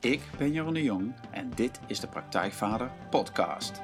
Ik ben Jeroen de Jong en dit is de Praktijkvader Podcast.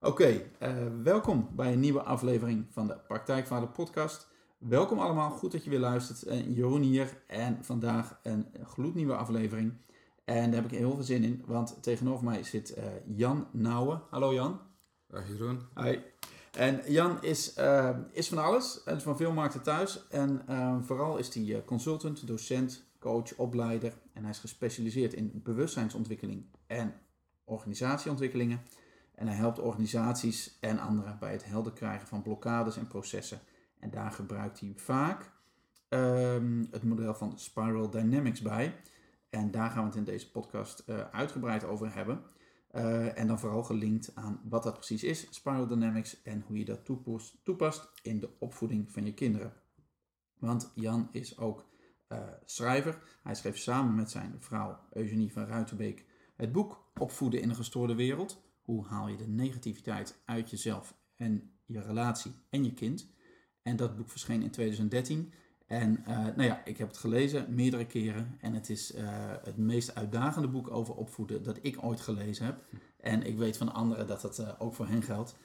Oké, eh, welkom bij een nieuwe aflevering van de Praktijkvader Podcast. Welkom allemaal, goed dat je weer luistert. Uh, Jeroen hier en vandaag een gloednieuwe aflevering. En daar heb ik heel veel zin in, want tegenover mij zit uh, Jan Nouwen. Hallo Jan. Dag Jeroen. Hi. En Jan is, uh, is van alles, en van veel markten thuis. En uh, vooral is hij consultant, docent, coach, opleider. En hij is gespecialiseerd in bewustzijnsontwikkeling en organisatieontwikkelingen. En hij helpt organisaties en anderen bij het helder krijgen van blokkades en processen. En daar gebruikt hij vaak um, het model van Spiral Dynamics bij. En daar gaan we het in deze podcast uh, uitgebreid over hebben. Uh, en dan vooral gelinkt aan wat dat precies is, Spiral Dynamics, en hoe je dat toepast, toepast in de opvoeding van je kinderen. Want Jan is ook uh, schrijver. Hij schreef samen met zijn vrouw Eugenie van Ruitenbeek het boek Opvoeden in een gestoorde wereld. Hoe haal je de negativiteit uit jezelf en je relatie en je kind? En dat boek verscheen in 2013. En uh, nou ja, ik heb het gelezen meerdere keren. En het is uh, het meest uitdagende boek over opvoeden dat ik ooit gelezen heb. En ik weet van anderen dat dat uh, ook voor hen geldt.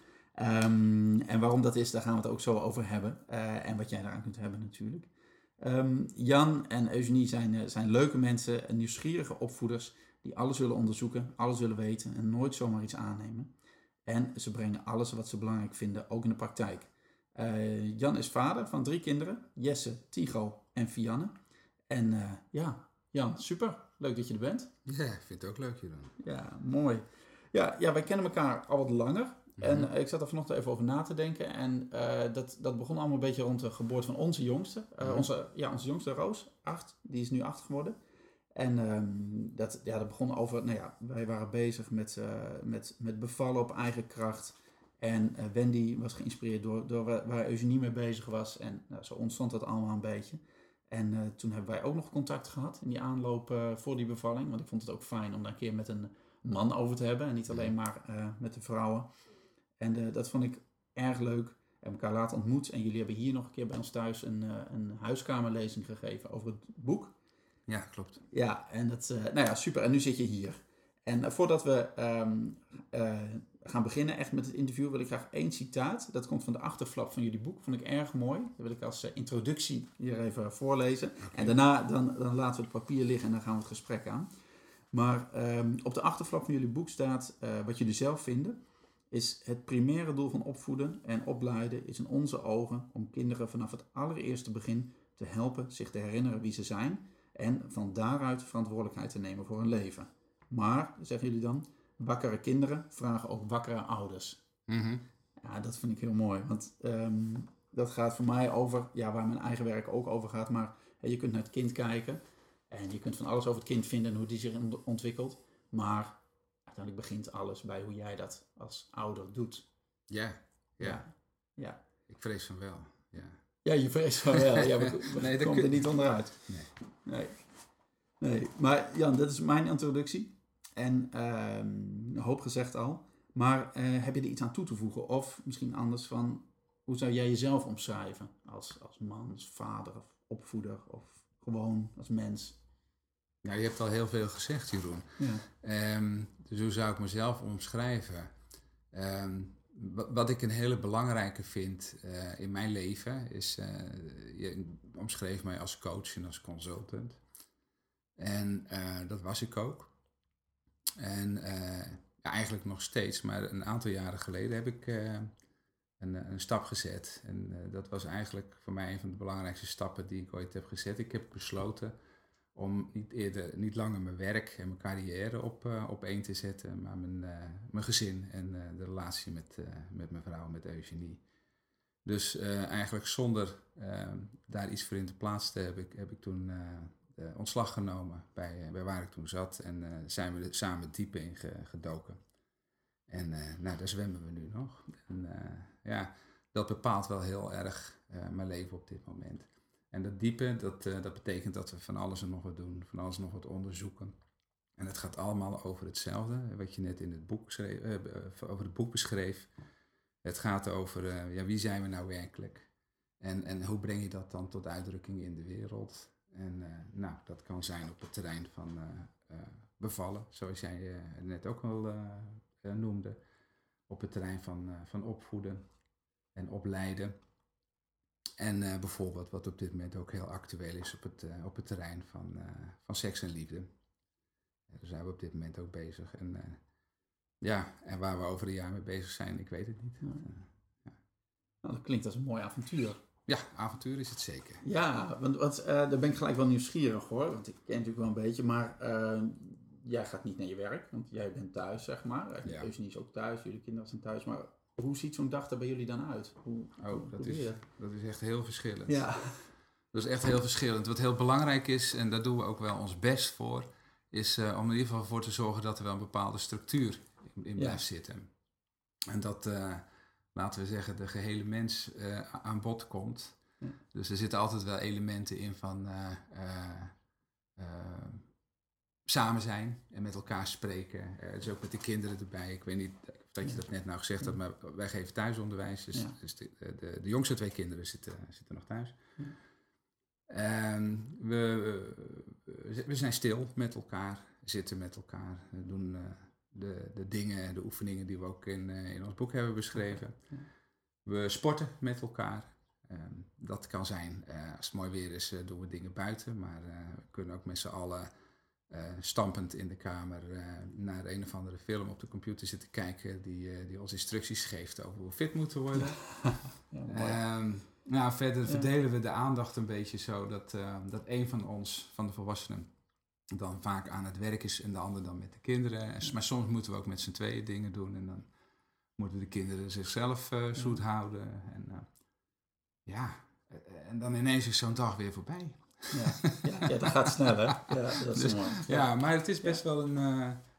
Um, en waarom dat is, daar gaan we het ook zo over hebben. en wat jij daaraan kunt hebben natuurlijk. Um, Jan en Eugenie zijn, zijn leuke mensen, nieuwsgierige opvoeders die alles willen onderzoeken, alles willen weten en nooit zomaar iets aannemen. En ze brengen alles wat ze belangrijk vinden ook in de praktijk. Uh, Jan is vader van drie kinderen, Jesse, Tigo en Fianne. En uh, ja, Jan, super. Leuk dat je er bent. Ja, ik vind het ook leuk, Jeroen. Ja, mooi. Ja, ja, wij kennen elkaar al wat langer. Mm -hmm. En uh, ik zat er vanochtend even over na te denken. En dat, dat begon allemaal een beetje rond de geboorte van onze jongste. Mm -hmm. onze, ja, onze jongste Roos, acht. Die is nu acht geworden. En um, dat, ja, dat begon over, nou ja, wij waren bezig met, met, met bevallen op eigen kracht. En uh, Wendy was geïnspireerd door, door waar, waar Eugenie mee bezig was. En nou, zo ontstond dat allemaal een beetje. En uh, toen hebben wij ook nog contact gehad in die aanloop voor die bevalling. Want ik vond het ook fijn om daar een keer met een man over te hebben. En niet alleen maar met de vrouwen. En dat vond ik erg leuk. We hebben elkaar later ontmoet. En jullie hebben hier nog een keer bij ons thuis een, een huiskamerlezing gegeven over het boek. Ja, klopt. Ja, en dat, nou ja, super. En nu zit je hier. En voordat we um, uh, gaan beginnen echt met het interview, wil ik graag één citaat. Dat komt van de achterflap van jullie boek. Vond ik erg mooi. Dat wil ik als introductie hier even voorlezen. Okay. En daarna dan, dan laten we het papier liggen en dan gaan we het gesprek aan. Maar um, op de achterflap van jullie boek staat wat jullie zelf vinden. Is het primaire doel van opvoeden en opleiden is in onze ogen om kinderen vanaf het allereerste begin te helpen zich te herinneren wie ze zijn en van daaruit verantwoordelijkheid te nemen voor hun leven. Maar, zeggen jullie dan, wakkere kinderen vragen ook wakkere ouders. Mm -hmm. Ja, dat vind ik heel mooi, want um, dat gaat voor mij over, ja, waar mijn eigen werk ook over gaat, maar je kunt naar het kind kijken en je kunt van alles over het kind vinden en hoe die zich ontwikkelt, maar uiteindelijk begint alles bij hoe jij dat als ouder doet. Ja, ja. ja. ja. Ik vrees van wel, ja. Ja, je vreest van wel. Ja, we, we nee, komen er niet onderuit. Nee. nee. Nee. Maar Jan, dit is mijn introductie. En uh, een hoop gezegd al. Maar uh, heb je er iets aan toe te voegen? Of misschien anders van, hoe zou jij jezelf omschrijven? Als, als man, als vader of opvoeder of gewoon als mens? Nou, je hebt al heel veel gezegd, Jeroen. Ja. Um, dus hoe zou ik mezelf omschrijven? Um, wat ik een hele belangrijke vind uh, in mijn leven is, uh, je omschreef mij als coach en als consultant. En uh, dat was ik ook. En ja, eigenlijk nog steeds, maar een aantal jaren geleden heb ik een, een, stap gezet. En dat was eigenlijk voor mij een van de belangrijkste stappen die ik ooit heb gezet. Ik heb besloten om niet, eerder, niet langer mijn werk en mijn carrière op, uh, op één te zetten, maar mijn, mijn gezin en de relatie met, met mijn vrouw, met Eugenie. Dus eigenlijk zonder daar iets voor in te plaatsen heb ik, heb ik toen ontslag genomen bij, bij waar ik toen zat en zijn we samen diep in gedoken. En nou, daar zwemmen we nu nog. En ja, dat bepaalt wel heel erg mijn leven op dit moment. En dat diepe, dat, dat betekent dat we van alles en nog wat doen, van alles en nog wat onderzoeken. En het gaat allemaal over hetzelfde, wat je net in het boek schreef, eh, eh, over het boek beschreef. Het gaat over eh, ja, wie zijn we nou werkelijk? En, en hoe breng je dat dan tot uitdrukking in de wereld? En nou, dat kan zijn op het terrein van bevallen, zoals jij net ook al noemde. Op het terrein van, van opvoeden en opleiden. En bijvoorbeeld wat op dit moment ook heel actueel is op het, op het terrein van, van seks en liefde. Daar zijn we op dit moment ook bezig. En ja, en waar we over een jaar mee bezig zijn, ik weet het niet. Ja. ja. Nou, dat klinkt als een mooi avontuur. Ja, avontuur is het zeker. Ja, want, want uh, daar ben ik gelijk wel nieuwsgierig hoor. Want ik ken natuurlijk wel een beetje, maar uh, jij gaat niet naar je werk, want jij bent thuis, zeg maar. Ja. Eugenie is ook thuis, jullie kinderen zijn thuis. Maar hoe ziet zo'n dag er bij jullie dan uit? Hoe, oh, dat, is, dat is echt heel verschillend. Ja. Dat is echt heel verschillend. Wat heel belangrijk is, en daar doen we ook wel ons best voor, is uh, om in ieder geval voor te zorgen dat er wel een bepaalde structuur in, in blijft zitten. En dat, uh, laten we zeggen, de gehele mens uh, aan bod komt. Ja. Dus er zitten altijd wel elementen in van samen zijn en met elkaar spreken. dus ook met de kinderen erbij. Ik weet niet of je dat net nou gezegd hebt, maar wij geven thuisonderwijs. Dus, dus de, de, de, jongste twee kinderen zitten, zitten nog thuis. Um, we, we zijn stil met elkaar, zitten met elkaar, doen de, de dingen, de oefeningen die we ook in, uh, in ons boek hebben beschreven. We sporten met elkaar. Um, dat kan zijn, uh, als het mooi weer is, doen we dingen buiten, maar we kunnen ook met z'n allen stampend in de kamer naar een of andere film op de computer zitten kijken die, die ons instructies geeft over hoe we fit moeten worden. ja, um, nou, verder verdelen we de aandacht een beetje zo dat, dat een van ons, van de volwassenen, dan vaak aan het werk is en de ander dan met de kinderen. En, maar soms moeten we ook met z'n tweeën dingen doen en dan moeten de kinderen zichzelf uh, zoet houden. En uh, ja, en dan ineens is zo'n dag weer voorbij. Ja, ja, ja dat gaat sneller. Ja, dat is dus, mooi. Ja. maar het is best wel een,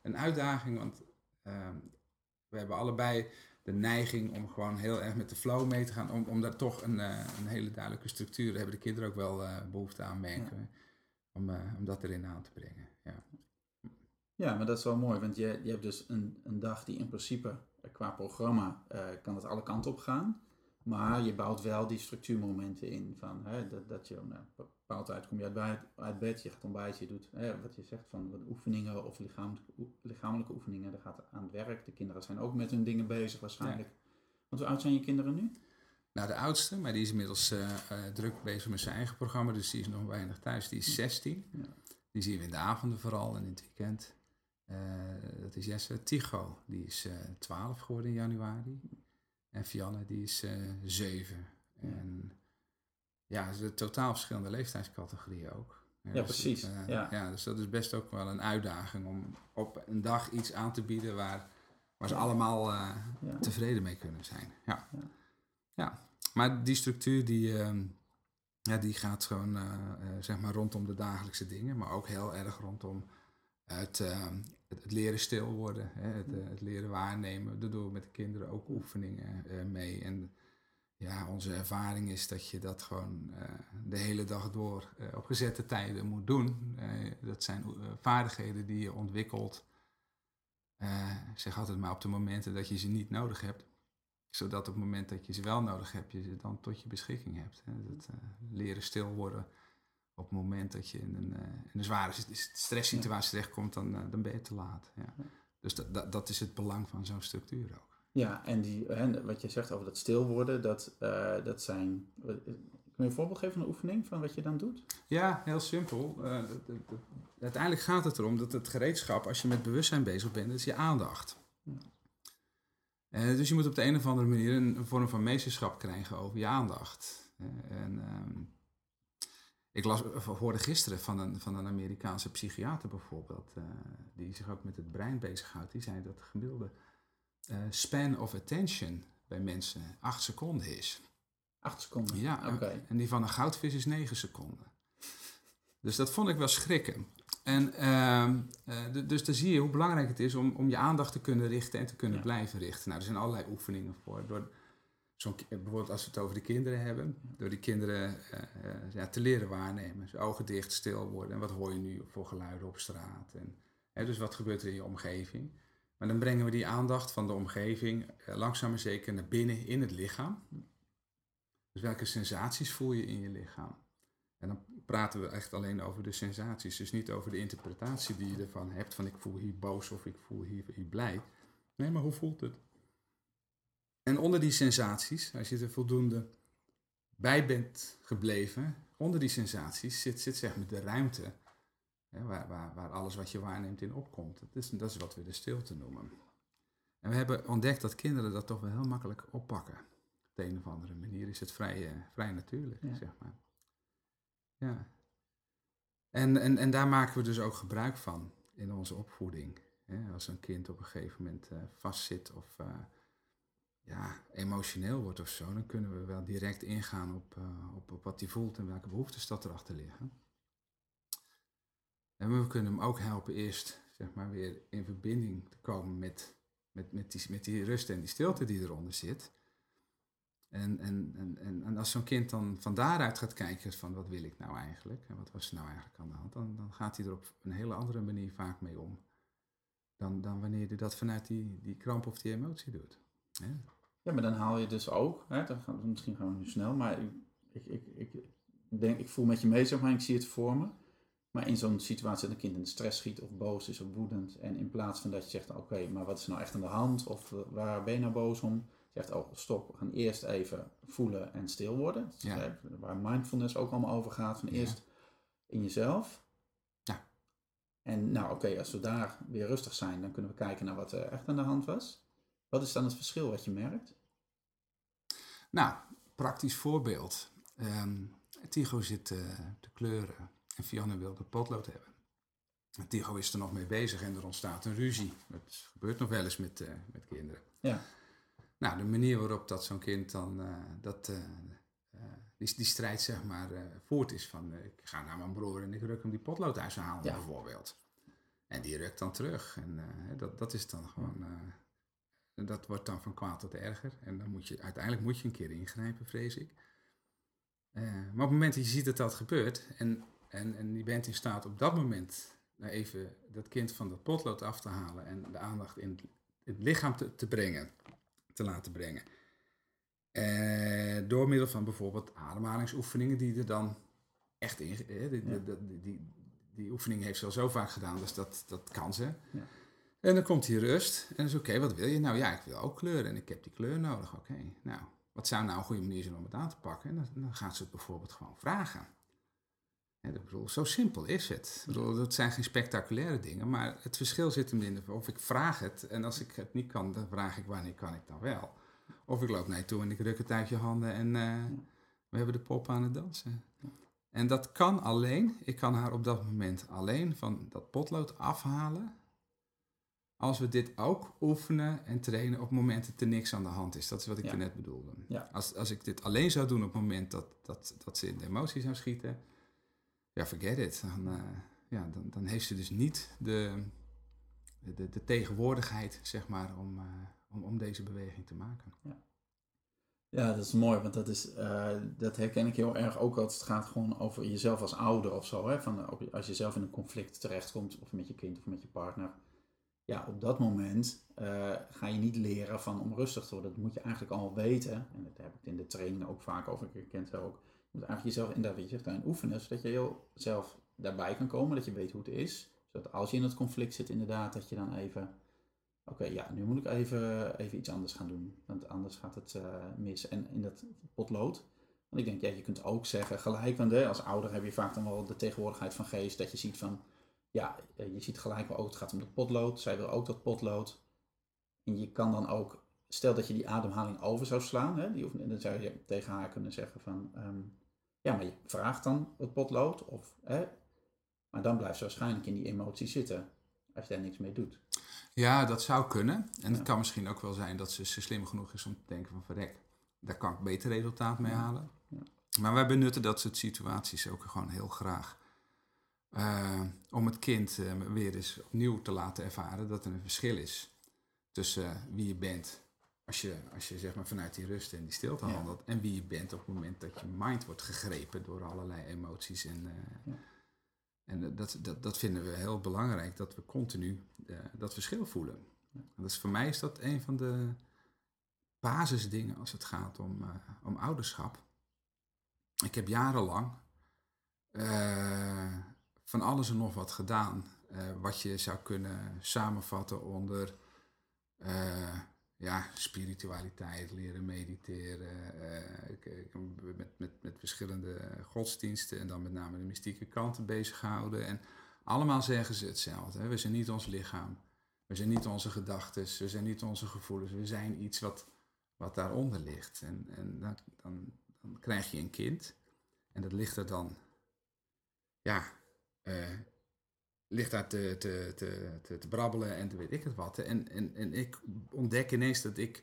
een uitdaging, want ehm, we hebben allebei de neiging om gewoon heel erg met de flow mee te gaan. Om, om daar toch een, een hele duidelijke structuur, hebben de kinderen ook wel behoefte aan merken. Om, uh, om dat erin aan te brengen. Ja. ja, maar dat is wel mooi, want je, je hebt dus een, een dag die in principe qua programma kan het alle kanten op gaan. Maar je bouwt wel die structuurmomenten in van hè, dat, dat je nou, bepaald tijd kom je uit, uit bed, je gaat ontbijten, je doet hè, wat je zegt van wat oefeningen of lichamelijke, lichamelijke oefeningen, dat gaat aan het werk. De kinderen zijn ook met hun dingen bezig waarschijnlijk. Ja. Want hoe oud zijn je kinderen nu? Nou, de oudste, maar die is inmiddels uh, uh, druk bezig met zijn eigen programma, dus die is nog weinig thuis. Die is 16. Ja. Die zien we in de avonden vooral en in het weekend. Uh, dat is Jesse Tigo, die is 12 geworden in januari. En Fianne, die is 7. En ja, ze totaal verschillende leeftijdscategorieën ook. Ja, ja dus precies. Het, uh, ja. ja. dus dat is best ook wel een uitdaging om op een dag iets aan te bieden waar, waar ze allemaal uh, ja. tevreden mee kunnen zijn. Ja. ja. Maar die structuur die, uh, ja, die gaat gewoon zeg maar rondom de dagelijkse dingen, maar ook heel erg rondom het, het, het leren stil worden, hè, het, het, leren waarnemen. Daar doen we met de kinderen ook oefeningen mee. En ja, onze ervaring is dat je dat gewoon uh, de hele dag door uh, op gezette tijden moet doen. Uh, dat zijn vaardigheden die je ontwikkelt. ik zeg altijd maar op de momenten dat je ze niet nodig hebt. Zodat op het moment dat je ze wel nodig hebt, je ze dan tot je beschikking hebt. Hè. Dat, leren stil worden op het moment dat je in een, in een zware stresssituatie terechtkomt, dan, dan ben je te laat. Ja. Dus dat, dat, dat is het belang van zo'n structuur ook. Ja, en die, hè, wat je zegt over dat stil worden, dat, uh, dat zijn. Kun je een voorbeeld geven van een oefening van wat je dan doet? Ja, heel simpel. Uh, uiteindelijk gaat het erom dat het gereedschap, als je met bewustzijn bezig bent, is je aandacht. Uh, dus je moet op de een of andere manier een, een vorm van meesterschap krijgen over je aandacht. en, uh, ik las, hoorde gisteren van een, van een Amerikaanse psychiater bijvoorbeeld, die zich ook met het brein bezighoudt. Die zei dat de gemiddelde span of attention bij mensen 8 seconden is. 8 seconden? Ja, oké. En die van een goudvis is 9 seconden. Dus dat vond ik wel schrikken. En uh, uh, dus dan zie je hoe belangrijk het is om, om je aandacht te kunnen richten en te kunnen ja. blijven richten. Nou, er zijn allerlei oefeningen voor. Door zo'n, bijvoorbeeld als we het over de kinderen hebben, door die kinderen uh, ja, te leren waarnemen. Dus ogen dicht, stil worden. En wat hoor je nu voor geluiden op straat? En dus wat gebeurt er in je omgeving? Maar dan brengen we die aandacht van de omgeving eh, langzaam maar zeker naar binnen in het lichaam. Dus welke sensaties voel je in je lichaam? En dan praten we echt alleen over de sensaties, dus niet over de interpretatie die je ervan hebt, van ik voel hier boos of ik voel hier, hier blij. Nee, maar hoe voelt het? En onder die sensaties, als je er voldoende bij bent gebleven, onder die sensaties zit, zit zeg maar de ruimte hè, waar, waar, waar alles wat je waarneemt in opkomt. Dat is, dat is wat we de stilte noemen. En we hebben ontdekt dat kinderen dat toch wel heel makkelijk oppakken. Op de een of andere manier is het vrij, uh, vrij natuurlijk, Ja. zeg maar. Ja. En, en, en daar maken we dus ook gebruik van in onze opvoeding. Als een kind op een gegeven moment eh, vastzit of eh, ja, emotioneel wordt of zo, dan kunnen we wel direct ingaan op, eh, op, op wat hij voelt en welke behoeftes dat erachter liggen. En we kunnen hem ook helpen eerst zeg maar, weer in verbinding te komen met, met, met, die, met die rust en die stilte die eronder zit. En, en, en, en, als zo'n kind dan van daaruit gaat kijken van wat wil ik nou eigenlijk en wat was er nou eigenlijk aan de hand, dan, dan gaat hij er op een hele andere manier vaak mee om dan, dan wanneer hij dat vanuit die, die kramp of die emotie doet. Hè? Ja, maar dan haal je dus ook, hè, dan gaan, misschien gaan we nu snel, maar ik, ik, ik, denk, ik voel met je mee, zeg maar, ik zie het voor me. Maar in zo'n situatie dat een kind in de stress schiet of boos is of woedend. En in plaats van dat je zegt, oké, maar wat is nou echt aan de hand? Of eh, waar ben je nou boos om? Je zegt, oh stop, we gaan eerst even voelen en stil worden. Dus, Ja. Waar mindfulness ook allemaal over gaat. Van eerst in jezelf. Ja. En nou oké, als we daar weer rustig zijn, dan kunnen we kijken naar wat er echt aan de hand was. Wat is dan het verschil wat je merkt? Nou, praktisch voorbeeld. Ehm Tigo zit eh, te kleuren en Fiona wil de potlood hebben. En Tigo is er nog mee bezig en er ontstaat een ruzie. Dat gebeurt nog wel eens met, eh, met kinderen. Ja. Nou, de manier waarop dat zo'n kind dan eh, dat, eh, eh, die, die strijd zeg maar voort is van ik ga naar mijn broer en ik ruk hem die potlood uit zijn handen Ja. bijvoorbeeld. En die rukt dan terug. En dat, dat is dan gewoon, dat wordt dan van kwaad tot erger. En dan moet je, uiteindelijk moet je een keer ingrijpen, vrees ik. Maar op het moment dat je ziet dat dat gebeurt en, en, en je bent in staat op dat moment nou even dat kind van dat potlood af te halen en de aandacht in het, het lichaam te, te brengen, te laten brengen. Eh, door middel van bijvoorbeeld ademhalingsoefeningen die er dan echt in... eh, die, Ja. die, die, oefening heeft ze al zo vaak gedaan, dus dat, dat kan ze. Ja. En dan komt die rust en dan is oké, wat wil je? Nou ja, ik wil ook kleuren en ik heb die kleur nodig. Oké, nou, wat zou nou een goede manier zijn om het aan te pakken? En dan, dan gaat ze het bijvoorbeeld gewoon vragen. Ik bedoel, zo simpel is het. Ik bedoel, dat zijn geen spectaculaire dingen, maar het verschil zit hem in de- of ik vraag het en als ik het niet kan, dan vraag ik wanneer kan ik dan wel. Of ik loop naar je toe en ik ruk het uit je handen en eh, we hebben de pop aan het dansen. En dat kan alleen, ik kan haar op dat moment alleen van dat potlood afhalen. Als we dit ook oefenen en trainen op momenten dat er niks aan de hand is. Dat is wat ik Ja. net bedoelde. Ja. Als, als ik dit alleen zou doen op het moment dat, dat, dat ze in de emotie zou schieten, ja, forget it. Dan, eh, ja, dan, dan heeft ze dus niet de, de, de tegenwoordigheid, zeg maar, om, eh, om, om deze beweging te maken. Ja, dat is mooi, want dat, is, eh, dat herken ik heel erg ook als het gaat gewoon over jezelf als ouder of zo. Hè? Van, als je zelf in een conflict terechtkomt, of met je kind of met je partner. Ja, op dat moment ga je niet leren van om rustig te worden. Dat moet je eigenlijk al weten. En dat heb ik in de training ook vaak over. Ik herken ook. Moet eigenlijk jezelf inderdaad, wat je daarin oefenen. Zodat je heel zelf daarbij kan komen. Dat je weet hoe het is. Zodat als je in het conflict zit inderdaad, dat je dan even... Oké, ja, nu moet ik even, even iets anders gaan doen. Want anders gaat het eh, mis. En in dat potlood. Want ik denk, ja, je kunt ook zeggen gelijk. Want als ouder heb je vaak dan wel de tegenwoordigheid van geest. Dat je ziet van, ja, eh, je ziet gelijk wel ook, het gaat om dat potlood. Zij wil ook dat potlood. En je kan dan ook, stel dat je die ademhaling over zou slaan. Hè, die, dan zou je tegen haar kunnen zeggen van, ehm, ja, maar je vraagt dan het potlood. Of, hè, maar dan blijft ze waarschijnlijk in die emotie zitten. Als je daar niks mee doet. Ja, dat zou kunnen. En Ja. het kan misschien ook wel zijn dat ze, ze slim genoeg is om te denken van verrek, daar kan ik beter resultaat mee halen. Ja. Maar wij benutten dat soort situaties ook gewoon heel graag. eh, om het kind eh, weer eens opnieuw te laten ervaren dat er een verschil is tussen eh, wie je bent als je, als je zeg maar vanuit die rust en die stilte Ja. handelt en wie je bent op het moment dat je mind wordt gegrepen door allerlei emoties en, eh, Ja. En dat, dat, dat vinden we heel belangrijk, dat we continu dat verschil voelen. Dus voor mij is dat een van de basisdingen als het gaat om, om ouderschap. Ik heb jarenlang van alles en nog wat gedaan. wat je zou kunnen samenvatten onder ja, spiritualiteit, leren mediteren. Ik, met, met, met verschillende godsdiensten en dan met name de mystieke kanten bezig gehouden. En allemaal zeggen ze hetzelfde. Hè? We zijn niet ons lichaam. We zijn niet onze gedachten. We zijn niet onze gevoelens. We zijn iets wat, wat daaronder ligt. En, en dan, dan, dan krijg je een kind. En dat ligt er dan, ja, uh, ligt daar te, te, te, te, brabbelen en te weet ik het wat. En, en, en ik ontdek ineens dat ik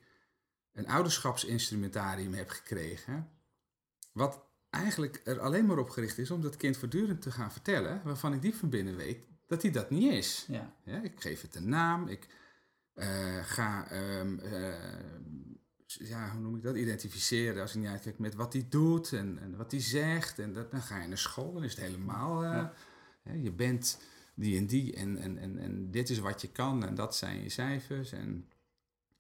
een ouderschapsinstrumentarium heb gekregen. Wat eigenlijk er alleen maar op gericht is om dat kind voortdurend te gaan vertellen, waarvan ik diep van binnen weet dat hij dat niet is. Ja. ja ik geef het een naam, ik uh, ga, um, uh, ja, hoe noem ik dat, identificeren als ik niet uitkijk met wat hij doet en, en wat hij zegt. En dat, dan ga je naar school, dan is het helemaal, uh, ja. je bent die en die en, en, en, en dit is wat je kan en dat zijn je cijfers. En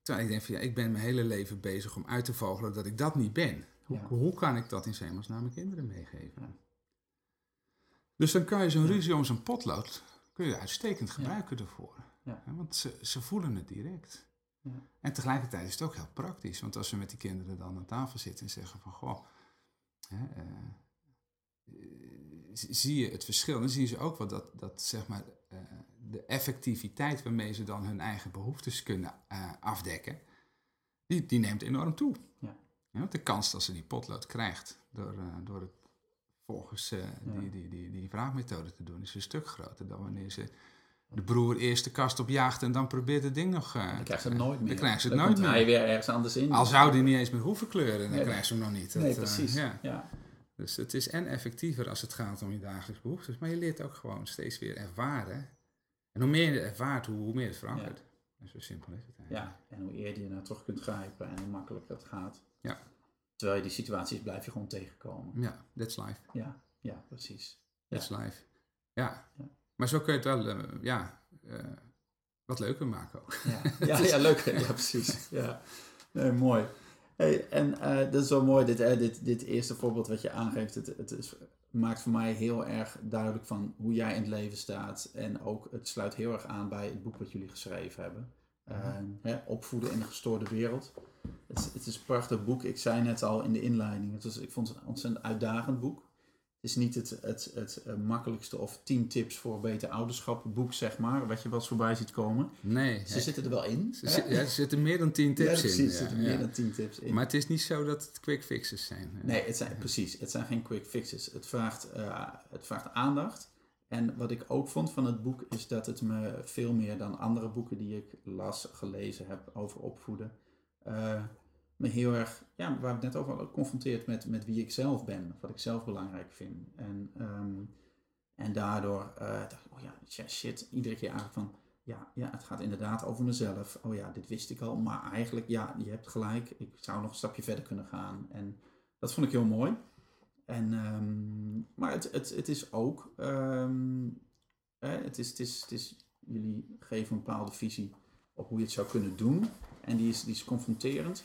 terwijl ik denk van ja, ik ben mijn hele leven bezig om uit te vogelen dat ik dat niet ben. Hoe, hoe kan ik dat in zemels naar mijn kinderen meegeven? Dus dan kan je zo'n ruzie om zo'n potlood kun je uitstekend gebruiken ervoor. Want ze, ze voelen het direct. En tegelijkertijd is het ook heel praktisch. Want als we met die kinderen dan aan tafel zitten en zeggen van... Goh, hè, uh, zie je het verschil. Dan zien ze ook wel dat, dat zeg maar, uh, de effectiviteit waarmee ze dan hun eigen behoeftes kunnen uh, afdekken, die, die neemt enorm toe. Ja. ja. want de kans dat ze die potlood krijgt door, uh, door het volgens die, die, die, die vraagmethode te doen, is een stuk groter dan wanneer ze de broer eerst de kast op jaagt en dan probeert het ding nog... Uh, dan krijgt ze het nooit meer. Dan krijgt ze het nooit meer. hij weer ergens anders in. Al zou die niet eens meer hoeven kleuren, dan krijgt ze hem nog niet. Nee, precies. ja. ja. Dus het is en effectiever als het gaat om je dagelijks behoeftes, maar je leert ook gewoon steeds weer ervaren. En hoe meer je ervaart, hoe, hoe meer het verandert. Ja. zo simpel is het eigenlijk. Ja, en hoe eerder je naar terug kunt grijpen en hoe makkelijker het gaat. Ja. Terwijl je die situaties blijf je gewoon tegenkomen. Ja, that's life. Ja, ja precies. That's life. Ja. ja. Maar zo kun je het wel, uh, ja, uh, wat leuker maken ook. Ja, ja, ja leuk. Ja, precies. Ja. Nee, mooi. Hey, en uh, dat is wel mooi, dit, uh, dit, dit eerste voorbeeld wat je aangeeft. Het, het is, maakt voor mij heel erg duidelijk van hoe jij in het leven staat. En ook, het sluit heel erg aan bij het boek wat jullie geschreven hebben. Uh, hè, opvoeden in een gestoorde wereld. Het, het, is een prachtig boek. Ik zei net al in de inleiding. Het was, ik vond het een ontzettend uitdagend boek is niet het, het, het eh, makkelijkste of 10 tips voor beter ouderschap boek, zeg maar, wat je wel eens voorbij ziet komen. Nee. Ze zitten er wel in. Ze, ja, er zitten meer dan 10 tips ja, precies, in. er zitten meer dan 10 tips in. Maar het is niet zo dat het quick fixes zijn. Nee, het zijn, precies. Het zijn geen quick fixes. Het vraagt, uh, het vraagt aandacht. En wat ik ook vond van het boek is dat het me veel meer dan andere boeken die ik las, gelezen heb over opvoeden, uh, me heel erg, ja, waar het net over hadden, confronteerd met, met wie ik zelf ben, wat ik zelf belangrijk vind. En, um, en daardoor uh, dacht ik, oh ja, shit, iedere keer eigenlijk van, ja, ja, het gaat inderdaad over mezelf. Oh ja, dit wist ik al, maar eigenlijk, ja, je hebt gelijk, ik zou nog een stapje verder kunnen gaan. En dat vond ik heel mooi. En, um, maar het, het, het is ook, um, het, is, het, is, het is, jullie geven een bepaalde visie op hoe je het zou kunnen doen. En die is, die is confronterend.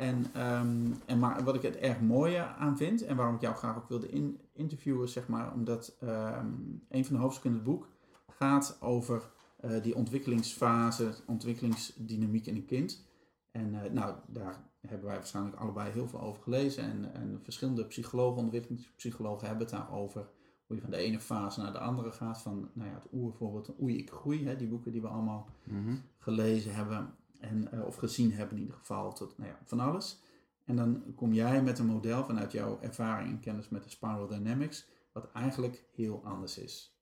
En, um, en maar wat ik het erg mooie aan vind en waarom ik jou graag ook wilde in, interviewen, zeg maar, omdat um, een van de hoofdstukken in het boek gaat over uh, die ontwikkelingsfase, ontwikkelingsdynamiek in een kind. En uh, nou, daar hebben wij waarschijnlijk allebei heel veel over gelezen. En, en verschillende psychologen, ontwikkelingspsychologen hebben het daarover. Hoe je van de ene fase naar de andere gaat. Van nou ja, het oervoorbeeld, Oei, ik groei. Hè, die boeken die we allemaal mm -hmm. gelezen hebben. En, uh, of gezien hebben in ieder geval, tot nou ja, van alles. En dan kom jij met een model vanuit jouw ervaring en kennis met de Spiral Dynamics, wat eigenlijk heel anders is.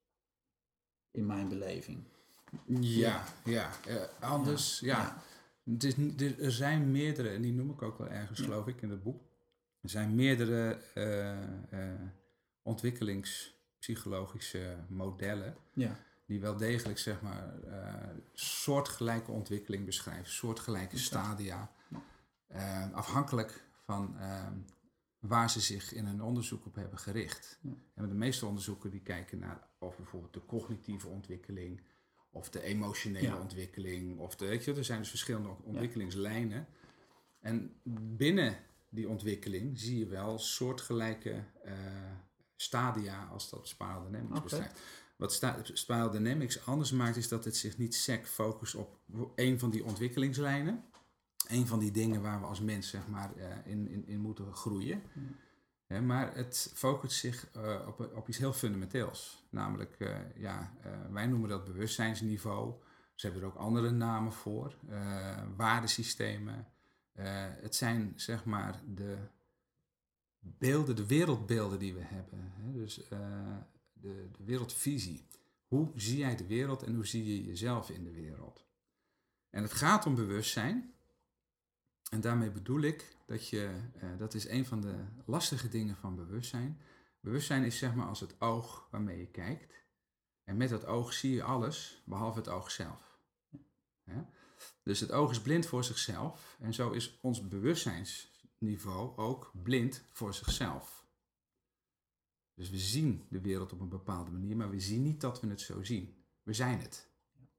In mijn beleving. Ja, ja. Uh, anders, ja. ja. Het is, er zijn meerdere, en die noem ik ook wel ergens, geloof ik, in het boek. Er zijn meerdere uh, ontwikkelingspsychologische modellen. Ja die wel degelijk zeg maar uh, soortgelijke ontwikkeling beschrijven, soortgelijke stadia. Uh, afhankelijk van uh, waar ze zich in hun onderzoek op hebben gericht. Ja. En de meeste onderzoeken die kijken naar of bijvoorbeeld de cognitieve ontwikkeling of de emotionele Ja. ontwikkeling. Of de, weet je, er zijn dus verschillende ontwikkelingslijnen. En binnen die ontwikkeling zie je wel soortgelijke eh, stadia als dat Spiral Dynamics Oké. beschrijft. Wat Spiral Dynamics anders maakt is dat het zich niet sec focust op een van die ontwikkelingslijnen. Een van die dingen waar we als mens zeg maar, eh, in, in, in moeten groeien. Maar het focust zich eh, op, op iets heel fundamenteels. Namelijk, eh, ja, wij noemen dat bewustzijnsniveau. Ze hebben er ook andere namen voor. waardesystemen. Het zijn zeg maar de beelden, de wereldbeelden die we hebben. Hè? Dus de, de wereldvisie. Hoe zie jij de wereld en hoe zie je jezelf in de wereld? En het gaat om bewustzijn. En daarmee bedoel ik dat je, eh, dat is een van de lastige dingen van bewustzijn. Bewustzijn is zeg maar als het oog waarmee je kijkt. En met dat oog zie je alles, behalve het oog zelf. Dus het oog is blind voor zichzelf. En zo is ons bewustzijnsniveau ook blind voor zichzelf. Dus we zien de wereld op een bepaalde manier, maar we zien niet dat we het zo zien. We zijn het.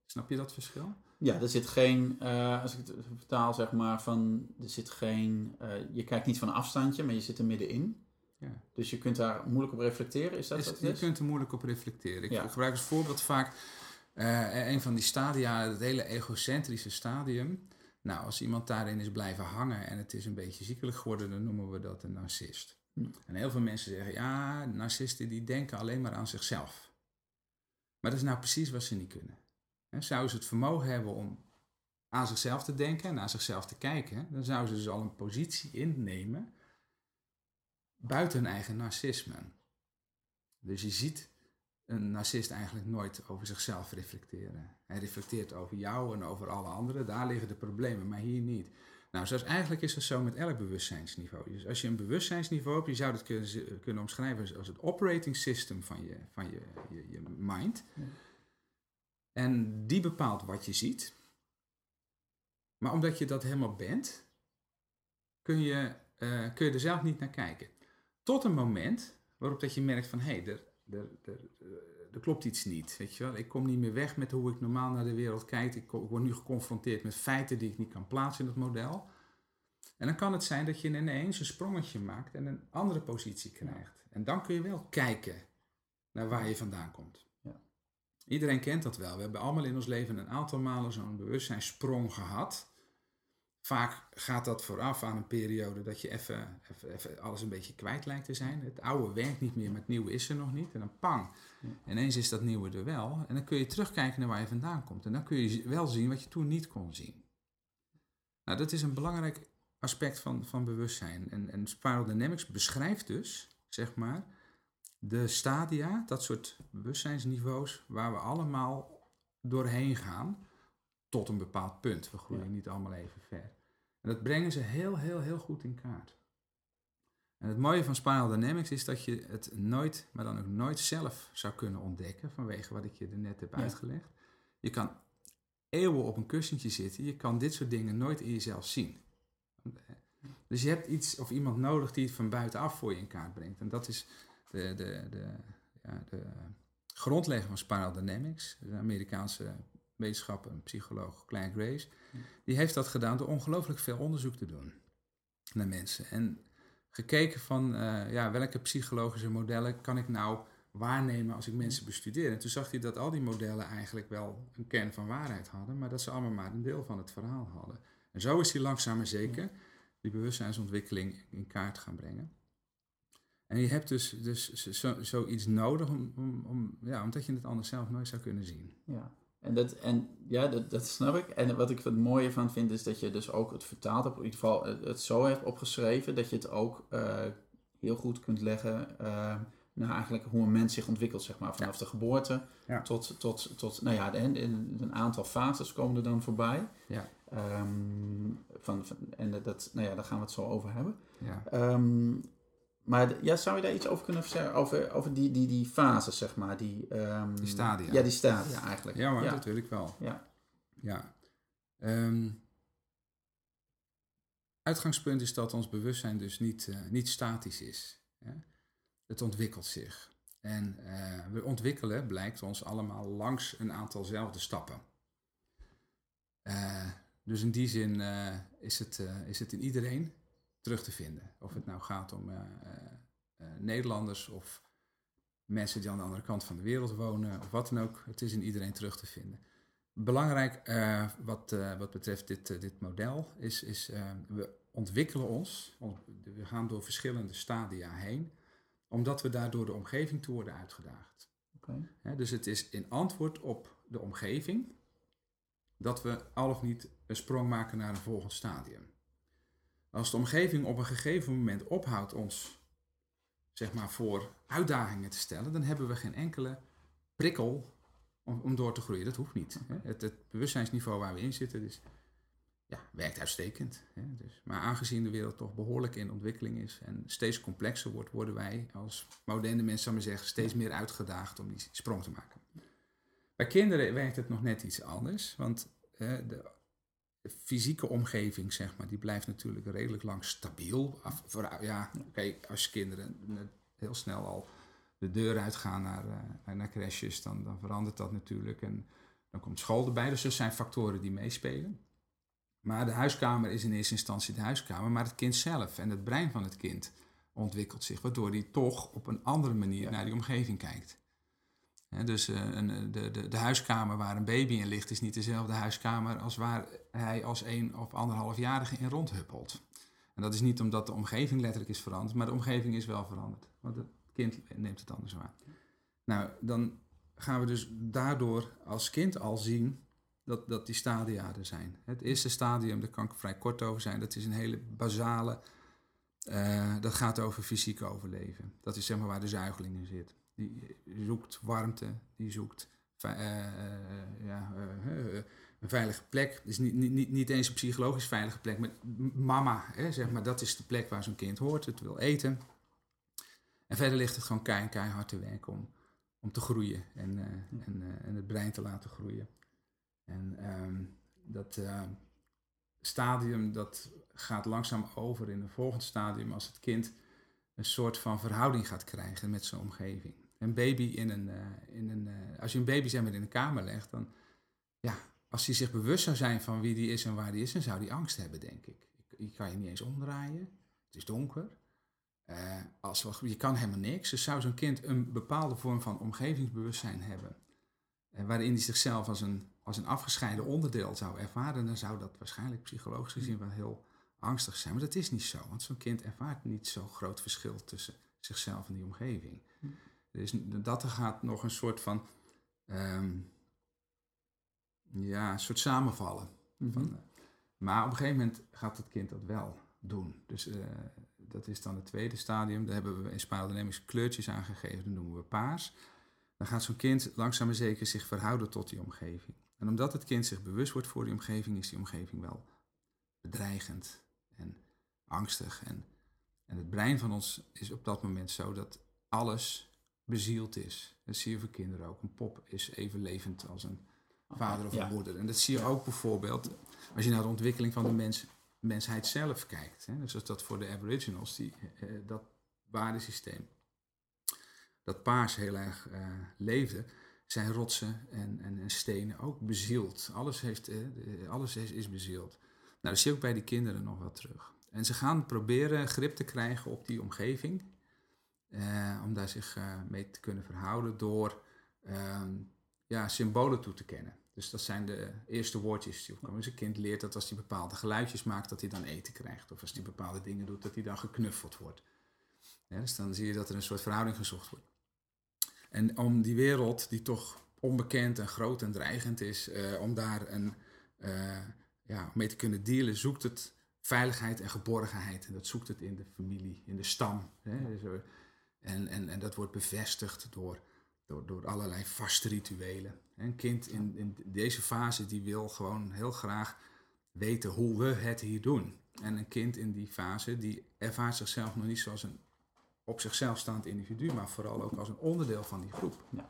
Snap je dat verschil? Ja, er zit geen, eh, als ik het vertaal zeg maar, van, er zit geen, eh, je kijkt niet van een afstandje, maar je zit er middenin. Ja. Dus je kunt daar moeilijk op reflecteren, is dat Is- wat je is? kunt er moeilijk op reflecteren. Ik Ja. gebruik als voorbeeld vaak eh, een van die stadia, het hele egocentrische stadium. Nou, als iemand daarin is blijven hangen en het is een beetje ziekelijk geworden, dan noemen we dat een narcist. En heel veel mensen zeggen, ja, narcisten die denken alleen maar aan zichzelf. Maar dat is nou precies wat ze niet kunnen. Zouden ze het vermogen hebben om aan zichzelf te denken en naar zichzelf te kijken, dan zouden ze dus al een positie innemen buiten hun eigen narcisme. Dus je ziet een narcist eigenlijk nooit over zichzelf reflecteren. Hij reflecteert over jou en over alle anderen. Daar liggen de problemen, maar hier niet. Nou, zoals eigenlijk is het zo met elk bewustzijnsniveau. Dus als je een bewustzijnsniveau hebt, je zou het kunnen, kunnen omschrijven als- het operating system van je, van je, je, je mind. Ja. En die bepaalt wat je ziet. Maar omdat je dat helemaal bent, kun je, eh, kun je er zelf niet naar kijken. Tot een moment waarop dat je merkt van, hé, hey, er, er, er, er klopt iets niet. Weet je wel? Ik kom niet meer weg met hoe ik normaal naar de wereld kijk. Ik, ik word nu geconfronteerd met feiten die ik niet kan plaatsen in het model. En dan kan het zijn dat je ineens een sprongetje maakt en een andere positie krijgt. En dan kun je wel kijken naar waar je vandaan komt. Ja. Iedereen kent dat wel. We hebben allemaal in ons leven een aantal malen zo'n bewustzijnssprong gehad. Vaak gaat dat vooraf aan een periode dat je even, even, even alles een beetje kwijt lijkt te zijn. Het oude werkt niet meer, maar het nieuwe is er nog niet. En dan pang, Ja. ineens is dat nieuwe er wel. En dan kun je terugkijken naar waar je vandaan komt. En dan kun je wel zien wat je toen niet kon zien. Nou, dat is een belangrijk aspect van, van bewustzijn. En, en Spiral Dynamics beschrijft dus, zeg maar, de stadia, dat soort bewustzijnsniveaus, waar we allemaal doorheen gaan tot een bepaald punt. We groeien Ja. niet allemaal even ver. En dat brengen ze heel, heel, heel goed in kaart. En het mooie van Spiral Dynamics is dat je het nooit, maar dan ook nooit zelf zou kunnen ontdekken, vanwege wat ik je er net heb Ja. uitgelegd. Je kan eeuwen op een kussentje zitten, je kan dit soort dingen nooit in jezelf zien. Dus je hebt iets of iemand nodig die het van buitenaf voor je in kaart brengt. En dat is de, de, de, ja, de grondlegger van Spiral Dynamics, de Amerikaanse wetenschapper en psycholoog Claire Grace. Die heeft dat gedaan door ongelooflijk veel onderzoek te doen naar mensen. En gekeken van eh, ja, welke psychologische modellen kan ik nou waarnemen als ik mensen bestudeer. En toen zag hij dat al die modellen eigenlijk wel een kern van waarheid hadden, maar dat ze allemaal maar een deel van het verhaal hadden. En zo is hij langzaam maar zeker die bewustzijnsontwikkeling in kaart gaan brengen. En je hebt dus, dus zo, zoiets nodig, om, om, om, ja, omdat je het anders zelf nooit zou kunnen zien. Ja, en, dat, en ja, dat, dat snap ik. En wat ik het mooie van vind, is dat je dus ook het vertaald hebt, in ieder geval het, zo hebt opgeschreven, dat je het ook eh, heel goed kunt leggen eh, naar eigenlijk hoe een mens zich ontwikkelt, zeg maar. Vanaf de geboorte Ja. tot, tot, tot, nou ja, en, en een aantal fases komen er dan voorbij. Ja. Ehm, van, van, en dat, nou ja, daar gaan we het zo over hebben. Ja. Ehm, maar ja, zou je daar iets over kunnen zeggen? Over, over die, die, die fases, zeg maar. Die, ehm, Die stadia. Ja, die stadia eigenlijk. Ja, maar ja. dat wil ik wel. Ja. Ja. Ehm, uitgangspunt is dat ons bewustzijn dus niet, uh, niet statisch is. Hè? Het ontwikkelt zich. En uh, we ontwikkelen, blijkt ons allemaal langs een aantalzelfde stappen. Uh, dus in die zin is, het, is het in iedereen terug te vinden. Of het nou gaat om Nederlanders of mensen die aan de andere kant van de wereld wonen of wat dan ook. Het is in iedereen terug te vinden. Belangrijk uh, wat, uh, wat betreft dit, uh, dit model is, is we ontwikkelen ons, we gaan door verschillende stadia heen, omdat we daardoor de omgeving toe worden uitgedaagd. Okay. dus het is in antwoord op de omgeving dat we al of niet een sprong maken naar een volgend stadium. Als de omgeving op een gegeven moment ophoudt ons zeg maar, voor uitdagingen te stellen, dan hebben we geen enkele prikkel om, om door te groeien. Dat hoeft niet. Hè. Het, het, bewustzijnsniveau waar we in zitten dus, ja, werkt uitstekend. Hè. Dus, maar aangezien de wereld toch behoorlijk in ontwikkeling is en steeds complexer wordt, worden wij als moderne mensen, zou maar zeggen, steeds meer uitgedaagd om die sprong te maken. Bij kinderen werkt het nog net iets anders, want de, fysieke omgeving, zeg maar, die blijft natuurlijk redelijk lang stabiel. Af, voor, ja, oké, als kinderen heel snel al de deur uitgaan naar, uh, naar crashes, dan, dan verandert dat natuurlijk. En dan komt school erbij. Dus er zijn factoren die meespelen. Maar de huiskamer is in eerste instantie de huiskamer, maar het kind zelf en het brein van het kind ontwikkelt zich, waardoor hij toch op een andere manier naar die omgeving kijkt. Dus uh, een, de, de, de huiskamer waar een baby in ligt, is niet dezelfde huiskamer als waar hij als een of anderhalfjarige in rondhuppelt. En dat is niet omdat de omgeving letterlijk is veranderd, maar de omgeving is wel veranderd. Want het kind neemt het anders waar. Nou, dan gaan we dus daardoor als kind al zien dat, dat die stadia er zijn. Het eerste stadium, daar kan ik vrij kort over zijn, dat is een hele basale, uh, dat gaat over fysiek overleven. Dat is zeg maar waar de zuigeling in zit. Die zoekt warmte, die zoekt uh, uh, ja, een veilige plek. is niet, niet, niet eens een psychologisch veilige plek, maar mama, hè, zeg maar, dat is de plek waar zo'n kind hoort. Het wil eten. En verder ligt het gewoon keihard, keihard te werken om, om te groeien en, uh, en, uh, en, het brein te laten groeien. En um, dat uh, stadium dat gaat langzaam over in een volgend stadium als het kind een soort van verhouding gaat krijgen met zijn omgeving. Een baby in een, in een als je een baby zeg maar in een kamer legt, dan ja, als hij zich bewust zou zijn van wie die is en waar die is, dan zou die angst hebben, denk ik. Je kan je niet eens omdraaien. Het is donker. Uh, als, je kan helemaal niks. Dus zou zo'n kind een bepaalde vorm van omgevingsbewustzijn hebben. Uh, waarin hij zichzelf als een, als een afgescheiden onderdeel zou ervaren. Dan zou dat waarschijnlijk psychologisch gezien wel heel angstig zijn. Maar dat is niet zo. Want zo'n kind ervaart niet zo'n groot verschil tussen zichzelf en die omgeving. Dus dat er gaat nog een soort van... Um, ja, een soort samenvallen. Mm -hmm. van, uh, maar op een gegeven moment gaat het kind dat wel doen. Dus uh, dat is dan het tweede stadium. Daar hebben we in spaaldynamics kleurtjes aangegeven, dat noemen we paars. Dan gaat zo'n kind langzaam maar zeker zich verhouden tot die omgeving. En omdat het kind zich bewust wordt voor die omgeving, is die omgeving wel bedreigend en angstig. En, en het brein van ons is op dat moment zo dat alles bezield is. Dat zie je voor kinderen ook. Een pop is even levend als een vader of een moeder. En dat zie je ook bijvoorbeeld als je naar de ontwikkeling van de mens mensheid zelf kijkt. Hè. Dus als dat voor de aboriginals, die, uh, dat waardesysteem, dat paars heel erg uh, leefde, zijn rotsen en, en, en, stenen ook bezield. Alles, heeft, uh, alles is, is bezield. Nou, dat zie je ook bij die kinderen nog wel terug. En ze gaan proberen grip te krijgen op die omgeving, om daar zich mee te kunnen verhouden door ehm, ja, symbolen toe te kennen. Dus dat zijn de eerste woordjes opkomen. Dus een kind leert dat als hij bepaalde geluidjes maakt, dat hij dan eten krijgt. Of als hij bepaalde dingen doet, dat hij dan geknuffeld wordt. Dus dan zie je dat er een soort verhouding gezocht wordt. En om die wereld, die toch onbekend en groot en dreigend is, uh, om daar een, ja, mee te kunnen dealen, zoekt het veiligheid en geborgenheid. En dat zoekt het in de familie, in de stam. Hè? Dus, en, en, en dat wordt bevestigd door door, door allerlei vaste rituelen. Een kind in, in deze fase die wil gewoon heel graag weten hoe we het hier doen. En een kind in die fase die ervaart zichzelf nog niet zoals een op zichzelf staand individu, maar vooral ook als een onderdeel van die groep. Ja.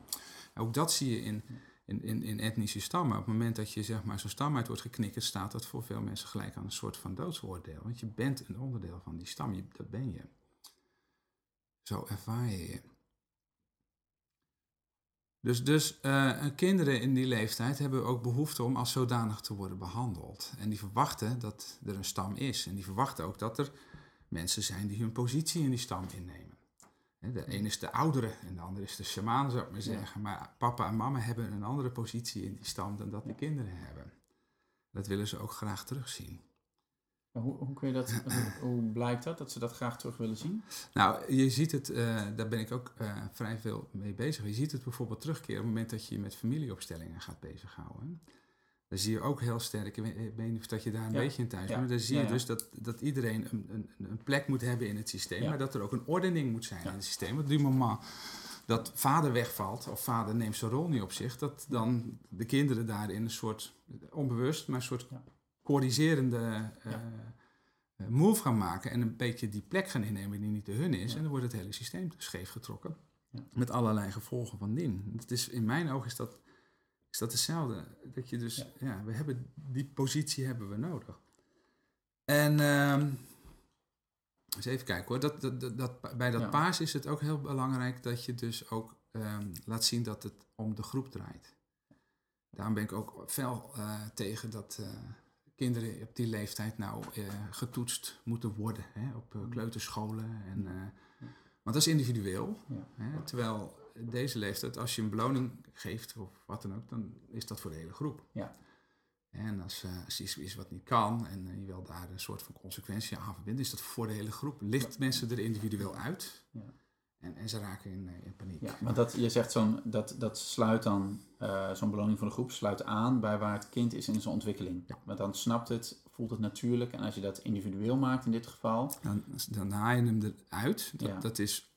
Ook dat zie je in, in, in, in etnische stammen. Op het moment dat je zeg maar, zo'n stam uit wordt geknikkerd, staat dat voor veel mensen gelijk aan een soort van doodsoordeel. Want je bent een onderdeel van die stam, je, dat ben je. Zo ervaar je je. Dus, dus uh, kinderen in die leeftijd hebben ook behoefte om als zodanig te worden behandeld. En die verwachten dat er een stam is. En die verwachten ook dat er mensen zijn die hun positie in die stam innemen. De een is de oudere en de andere is de shaman, zou ik maar zeggen. Maar papa en mama hebben een andere positie in die stam dan dat de kinderen hebben. Dat willen ze ook graag terugzien. Hoe, hoe, kun je dat, hoe blijkt dat, dat ze dat graag terug willen zien? Nou, je ziet het, uh, daar ben ik ook uh, vrij veel mee bezig. Je ziet het bijvoorbeeld terugkeren op het moment dat je je met familieopstellingen gaat bezighouden. Dan zie je ook heel sterk, ik weet niet of dat je daar een beetje in thuis bent, maar dan zie je dus dat, dat iedereen een, een, een, plek moet hebben in het systeem, maar dat er ook een ordening moet zijn in het systeem. Want du moment dat vader wegvalt, of vader neemt zijn rol niet op zich, dat dan de kinderen daarin een soort, onbewust, maar een soort corrigerende uh, move gaan maken en een beetje die plek gaan innemen die niet de hun is. En dan wordt het hele systeem scheef getrokken. Met allerlei gevolgen van dien. Het is, in mijn ogen is dat is dat hetzelfde. Dat je dus, ja, we hebben die positie hebben we nodig. En um, eens even kijken hoor. Dat, dat, dat, bij dat paas is het ook heel belangrijk dat je dus ook um, laat zien dat het om de groep draait. Daarom ben ik ook fel uh, tegen dat uh, kinderen op die leeftijd nou uh, getoetst moeten worden. Hè, op mm. kleuterscholen. En, want dat is individueel. Hè, terwijl deze leeftijd, als je een beloning geeft of wat dan ook, dan is dat voor de hele groep. Ja. En als, uh, als iets is wat niet kan en je wil daar een soort van consequentie aan verbinden, is dat voor de hele groep. Licht mensen er individueel uit ja. En, en ze raken in, eh, in paniek. Ja, maar dat, je zegt zo'n, dat, dat sluit dan, uh, zo'n beloning voor de groep sluit aan bij waar het kind is in zijn ontwikkeling. Ja. Maar dan snapt het, voelt het natuurlijk. En als je dat individueel maakt in dit geval. Dan, dan haal je hem eruit. Dat, dat is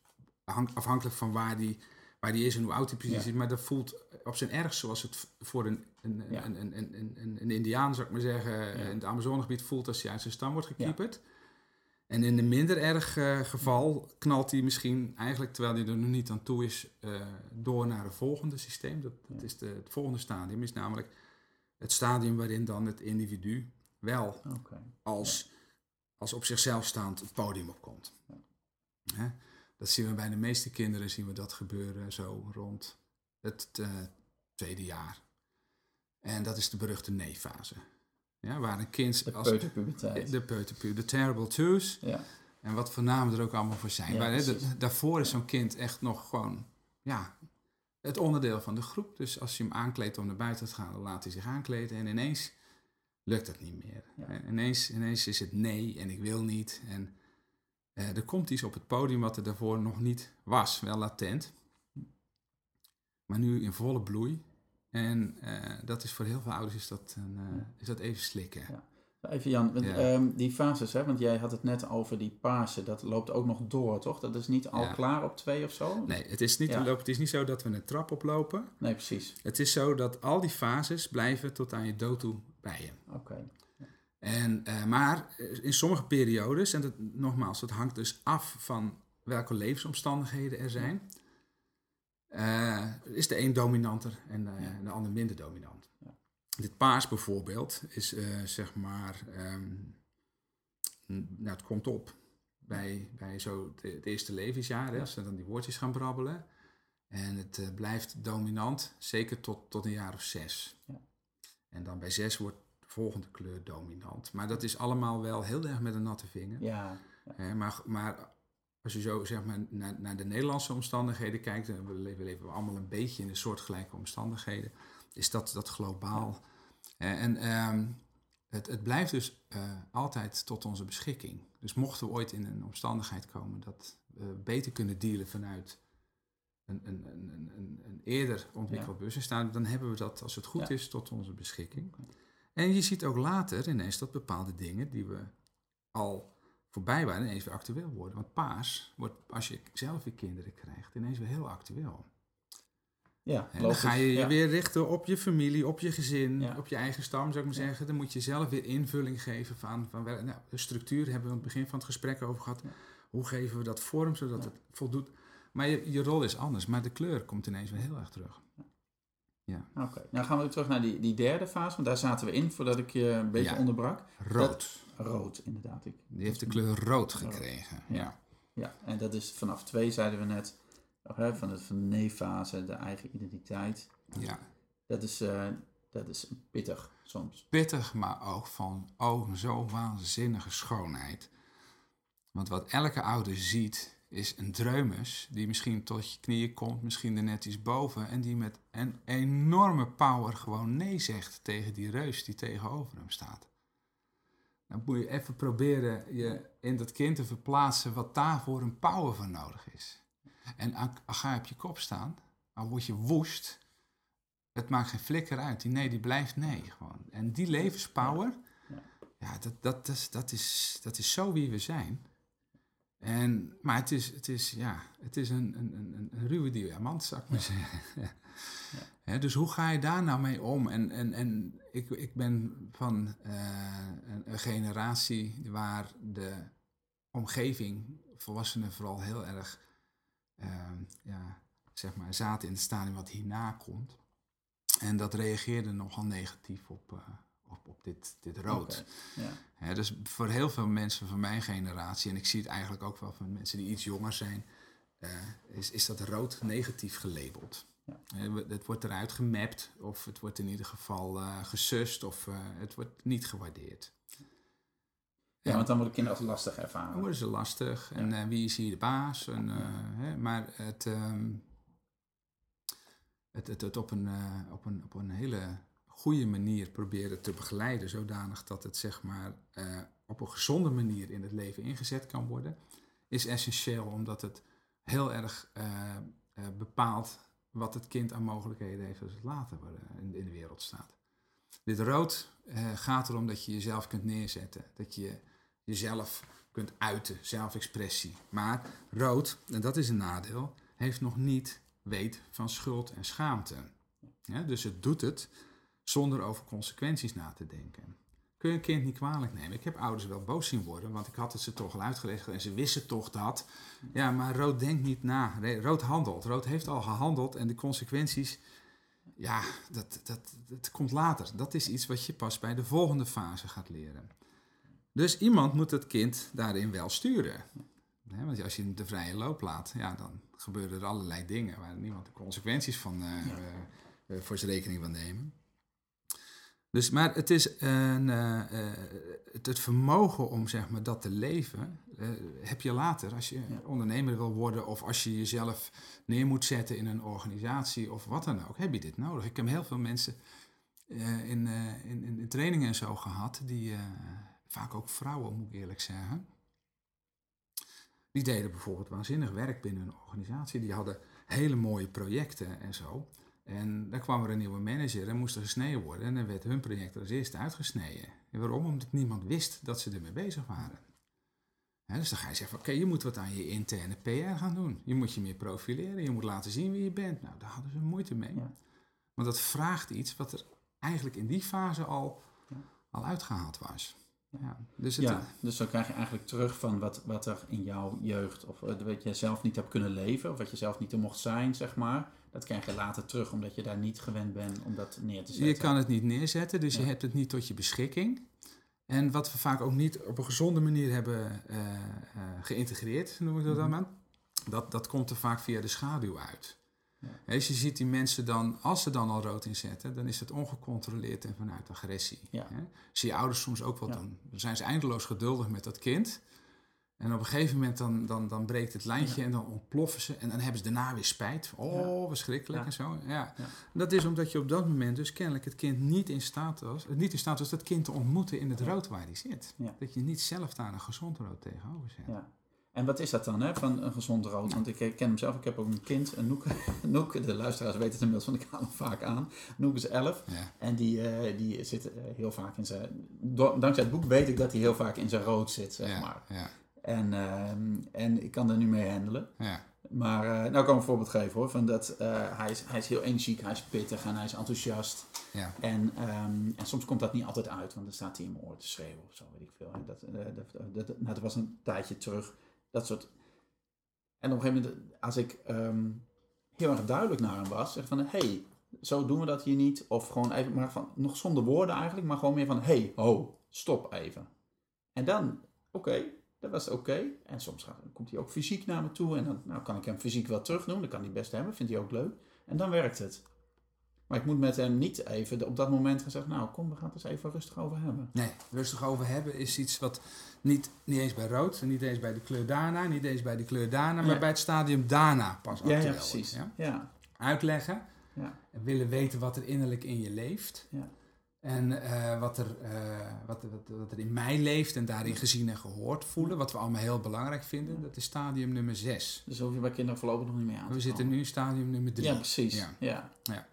afhankelijk van waar die waar die is en hoe oud hij precies is. Maar dat voelt op zijn ergst zoals het voor een, een, een, een, een, een, een, Indiaan, zou ik maar zeggen, in het Amazonegebied voelt als hij uit zijn stam wordt gekieperd. En in een minder erg uh, geval knalt hij misschien eigenlijk, terwijl hij er nog niet aan toe is, uh, door naar het volgende systeem. Dat, dat is de, het volgende stadium, is namelijk het stadium waarin dan het individu wel okay. als, als op zichzelf staand het podium opkomt. Hè? Dat zien we bij de meeste kinderen, zien we dat gebeuren zo rond het uh, tweede jaar. En dat is de beruchte nee-fase. Ja, waar een kind... De als, peuterpuberteit. De peuterpuberteit, de terrible twos. Ja. En wat voor namen er ook allemaal voor zijn. Ja, maar, daarvoor is zo'n kind echt nog gewoon... Ja, het onderdeel van de groep. Dus als je hem aankleedt om naar buiten te gaan, dan laat hij zich aankleden. En ineens lukt dat niet meer. En ineens, ineens is het nee en ik wil niet. En uh, er komt iets op het podium wat er daarvoor nog niet was, wel latent. Maar nu in volle bloei. En uh, dat is voor heel veel ouders is dat, een, uh, is dat even slikken. Ja. Even Jan, ja. um, die fases, hè, want jij had het net over die Pasen, dat loopt ook nog door, toch? Dat is niet al klaar op twee of zo? Nee, het is, niet, het is niet zo dat we een trap oplopen. Nee, precies. Het is zo dat al die fases blijven tot aan je dood toe bij je. Oké. En, uh, maar in sommige periodes, en dat, nogmaals, het hangt dus af van welke levensomstandigheden er zijn, uh, is de een dominanter en ja. de ander minder dominant. Ja. Dit paars bijvoorbeeld is zeg maar, um, nou, het komt op bij, bij zo het eerste levensjaar, hè, als ze dan die woordjes gaan brabbelen. En het blijft dominant, zeker tot, tot een jaar of zes. En dan bij zes wordt volgende kleur dominant. Maar dat is allemaal wel heel erg met een natte vinger. Ja. ja. maar, maar als je zo zeg maar naar, naar de Nederlandse omstandigheden kijkt, en we leven, we leven allemaal een beetje in een soortgelijke omstandigheden, is dat, dat globaal. En um, het, het blijft dus uh, altijd tot onze beschikking. Dus mochten we ooit in een omstandigheid komen dat we beter kunnen dealen vanuit een, een, een, een, een eerder ontwikkeld ja. dan hebben we dat, als het goed ja. is, tot onze beschikking. En je ziet ook later ineens dat bepaalde dingen die we al voorbij waren, ineens weer actueel worden. Want paas wordt, als je zelf weer kinderen krijgt, ineens weer heel actueel. Ja, en dan ga je je weer richten op je familie, op je gezin, op je eigen stam, zou ik maar zeggen. Dan moet je zelf weer invulling geven van, van nou, de structuur hebben we aan het begin van het gesprek over gehad. Hoe geven we dat vorm zodat het voldoet? Maar je, je rol is anders, maar de kleur komt ineens weer heel erg terug. Ja. Oké, nou gaan we terug naar die, die derde fase, want daar zaten we in voordat ik je een beetje Ja. onderbrak. Rood. Rood, inderdaad. Ik, Die heeft de kleur rood gekregen. Ja. Ja. Ja, en dat is vanaf twee, zeiden we net, van, de, van de nee-fase, de eigen identiteit. ja. Dat is, eh, dat is pittig soms. Pittig, maar ook van oh, zo waanzinnige schoonheid. Want wat elke ouder ziet, is een dreumes die misschien tot je knieën komt, misschien er net iets boven. En die met een enorme power gewoon nee zegt tegen die reus die tegenover hem staat. Dan moet je even proberen je in dat kind te verplaatsen wat daarvoor een power voor nodig is. En ga je op je kop staan, al word je woest, het maakt geen flikker uit. Die nee, die blijft nee gewoon. En die levenspower, Ja. ja, dat, dat, is, dat, is, dat is zo wie we zijn. En, maar het is, het is, ja, het is een, een, een, een ruwe diamant, zou ik maar zeggen. Hè, dus hoe ga je daar nou mee om? En, en, en ik, ik ben van eh, een, een generatie waar de omgeving, volwassenen vooral heel erg, eh, ja, zeg maar, zaten in het stadium wat hierna komt. En dat reageerde nogal negatief op, eh, op, op dit, dit rood. Ja. Dus voor heel veel mensen van mijn generatie, en ik zie het eigenlijk ook wel van mensen die iets jonger zijn, eh, is, is dat rood negatief gelabeld. Ja. Het wordt eruit gemapt, of het wordt in ieder geval eh gesust, of eh, het wordt niet gewaardeerd. ja, want dan worden kinderen als lastig Dan ervaren. worden ze lastig. En wie is hier de baas? En, maar het, ehm, het, het, het op, een, op, een, op een hele goede manier proberen te begeleiden, zodanig dat het zeg maar eh, op een gezonde manier in het leven ingezet kan worden, is essentieel omdat het heel erg eh, eh, bepaalt wat het kind aan mogelijkheden heeft als het later in, de wereld staat. Dit rood gaat erom dat je jezelf kunt neerzetten, dat je jezelf kunt uiten, zelfexpressie. Maar rood, en dat is een nadeel, heeft nog niet weet van schuld en schaamte. Dus het doet het zonder over consequenties na te denken. Kun je een kind niet kwalijk nemen. Ik heb ouders wel boos zien worden, want ik had het ze toch al uitgelegd en ze wisten toch dat. Ja, maar rood denkt niet na. Rood handelt. Rood heeft al gehandeld en de consequenties, ja, dat, dat, dat komt later. Dat is iets wat je pas bij de volgende fase gaat leren. Dus iemand moet het kind daarin wel sturen. Want als je hem de vrije loop laat, ja, dan gebeuren er allerlei dingen waar niemand de consequenties van eh, eh, eh, voor zijn rekening wil nemen. Dus, maar het is een, eh, eh, het, het vermogen om zeg maar, dat te leven, eh, heb je later als je Ja. ondernemer wil worden of als je jezelf neer moet zetten in een organisatie of wat dan ook, heb je dit nodig. Ik heb heel veel mensen in, in, in, in trainingen en zo gehad, die vaak ook vrouwen, moet ik eerlijk zeggen. Die deden bijvoorbeeld waanzinnig werk binnen een organisatie. Die hadden hele mooie projecten en zo. En dan kwam er een nieuwe manager en moest er gesneden worden. En dan werd hun project als eerste uitgesneden. En waarom? Omdat niemand wist dat ze ermee bezig waren. Dus dan ga je zeggen, oké, je moet wat aan je interne PR gaan doen. Je moet je meer profileren, je moet laten zien wie je bent. Nou, daar hadden ze moeite mee. Ja. Want dat vraagt iets wat er eigenlijk in die fase al, Ja. al uitgehaald was. Ja, dus het, Ja, dus dan krijg je eigenlijk terug van wat, wat er in jouw jeugd, of eh, wat je zelf niet hebt kunnen leven, of wat je zelf niet er mocht zijn, zeg maar. Dat krijg je later terug, omdat je daar niet gewend bent om dat neer te zetten. Je kan het niet neerzetten, dus je hebt het niet tot je beschikking. En wat we vaak ook niet op een gezonde manier hebben eh, eh, geïntegreerd, noemen we dat dan Mhm. maar, dat, dat komt er vaak via de schaduw uit. Ja. Dus je ziet die mensen dan, als ze dan al rood inzetten, dan is het ongecontroleerd en vanuit agressie. Ja. Hè. Zie je ouders soms ook wel Ja. doen. Dan zijn ze eindeloos geduldig met dat kind. En op een gegeven moment dan, dan, dan breekt het lijntje Ja. en dan ontploffen ze. En dan hebben ze daarna weer spijt. Oh, verschrikkelijk Ja. en zo. Ja. Dat is omdat je op dat moment dus kennelijk het kind niet in staat was, niet in staat was dat kind te ontmoeten in het rood waar hij zit. Dat je niet zelf daar een gezond rood tegenover zet. Ja. En wat is dat dan, hè, van een gezond rood? Want ik eh, ken hem zelf, ik heb ook een kind, een Noek. Noek de luisteraars weten het inmiddels, want ik haal hem vaak aan. Noek is 11 Ja. en die, eh, die zit eh, heel vaak in zijn... dankzij het boek weet ik dat hij heel vaak in zijn rood zit, zeg ja, maar. ja, En, ehm, en ik kan er nu mee handelen. ja, Maar, eh, nou ik kan een voorbeeld geven hoor, van dat eh, hij, is, hij is heel energiek, hij is pittig en hij is enthousiast. ja, En, ehm, en soms komt dat niet altijd uit, want dan staat hij in mijn oor te schreeuwen of zo, weet ik veel. hè. Dat, eh, dat, dat, nou, dat was een tijdje terug, dat soort... En op een gegeven moment, als ik ehm, heel erg duidelijk naar hem was, zeg van, hé, hey, zo doen we dat hier niet. Of gewoon even, maar van, nog zonder woorden eigenlijk, maar gewoon meer van, hey, ho, stop even. En dan, oké, dat was oké. En soms gaat, komt hij ook fysiek naar me toe en dan nou, kan ik hem fysiek wel terug doen. Dat kan hij best hebben, vindt hij ook leuk. En dan werkt het. Maar ik moet met hem niet even op dat moment gaan zeggen, nou kom, we gaan het eens even rustig over hebben. Nee, rustig over hebben is iets wat niet, niet eens bij rood, niet eens bij de kleur daarna, niet eens bij de kleur daarna, maar bij het stadium daarna pas ja, actueel ja, precies. Ja? Ja. Uitleggen Ja. en willen weten wat er innerlijk in je leeft. Ja. En eh, wat, er, eh, wat, wat, wat er in mij leeft en daarin gezien en gehoord voelen, wat we allemaal heel belangrijk vinden, dat is stadium nummer 6. Dus hoef je bij kinderen voorlopig nog niet mee aan te We zitten nu in stadium nummer 3. Ja, precies. Ja. Ja.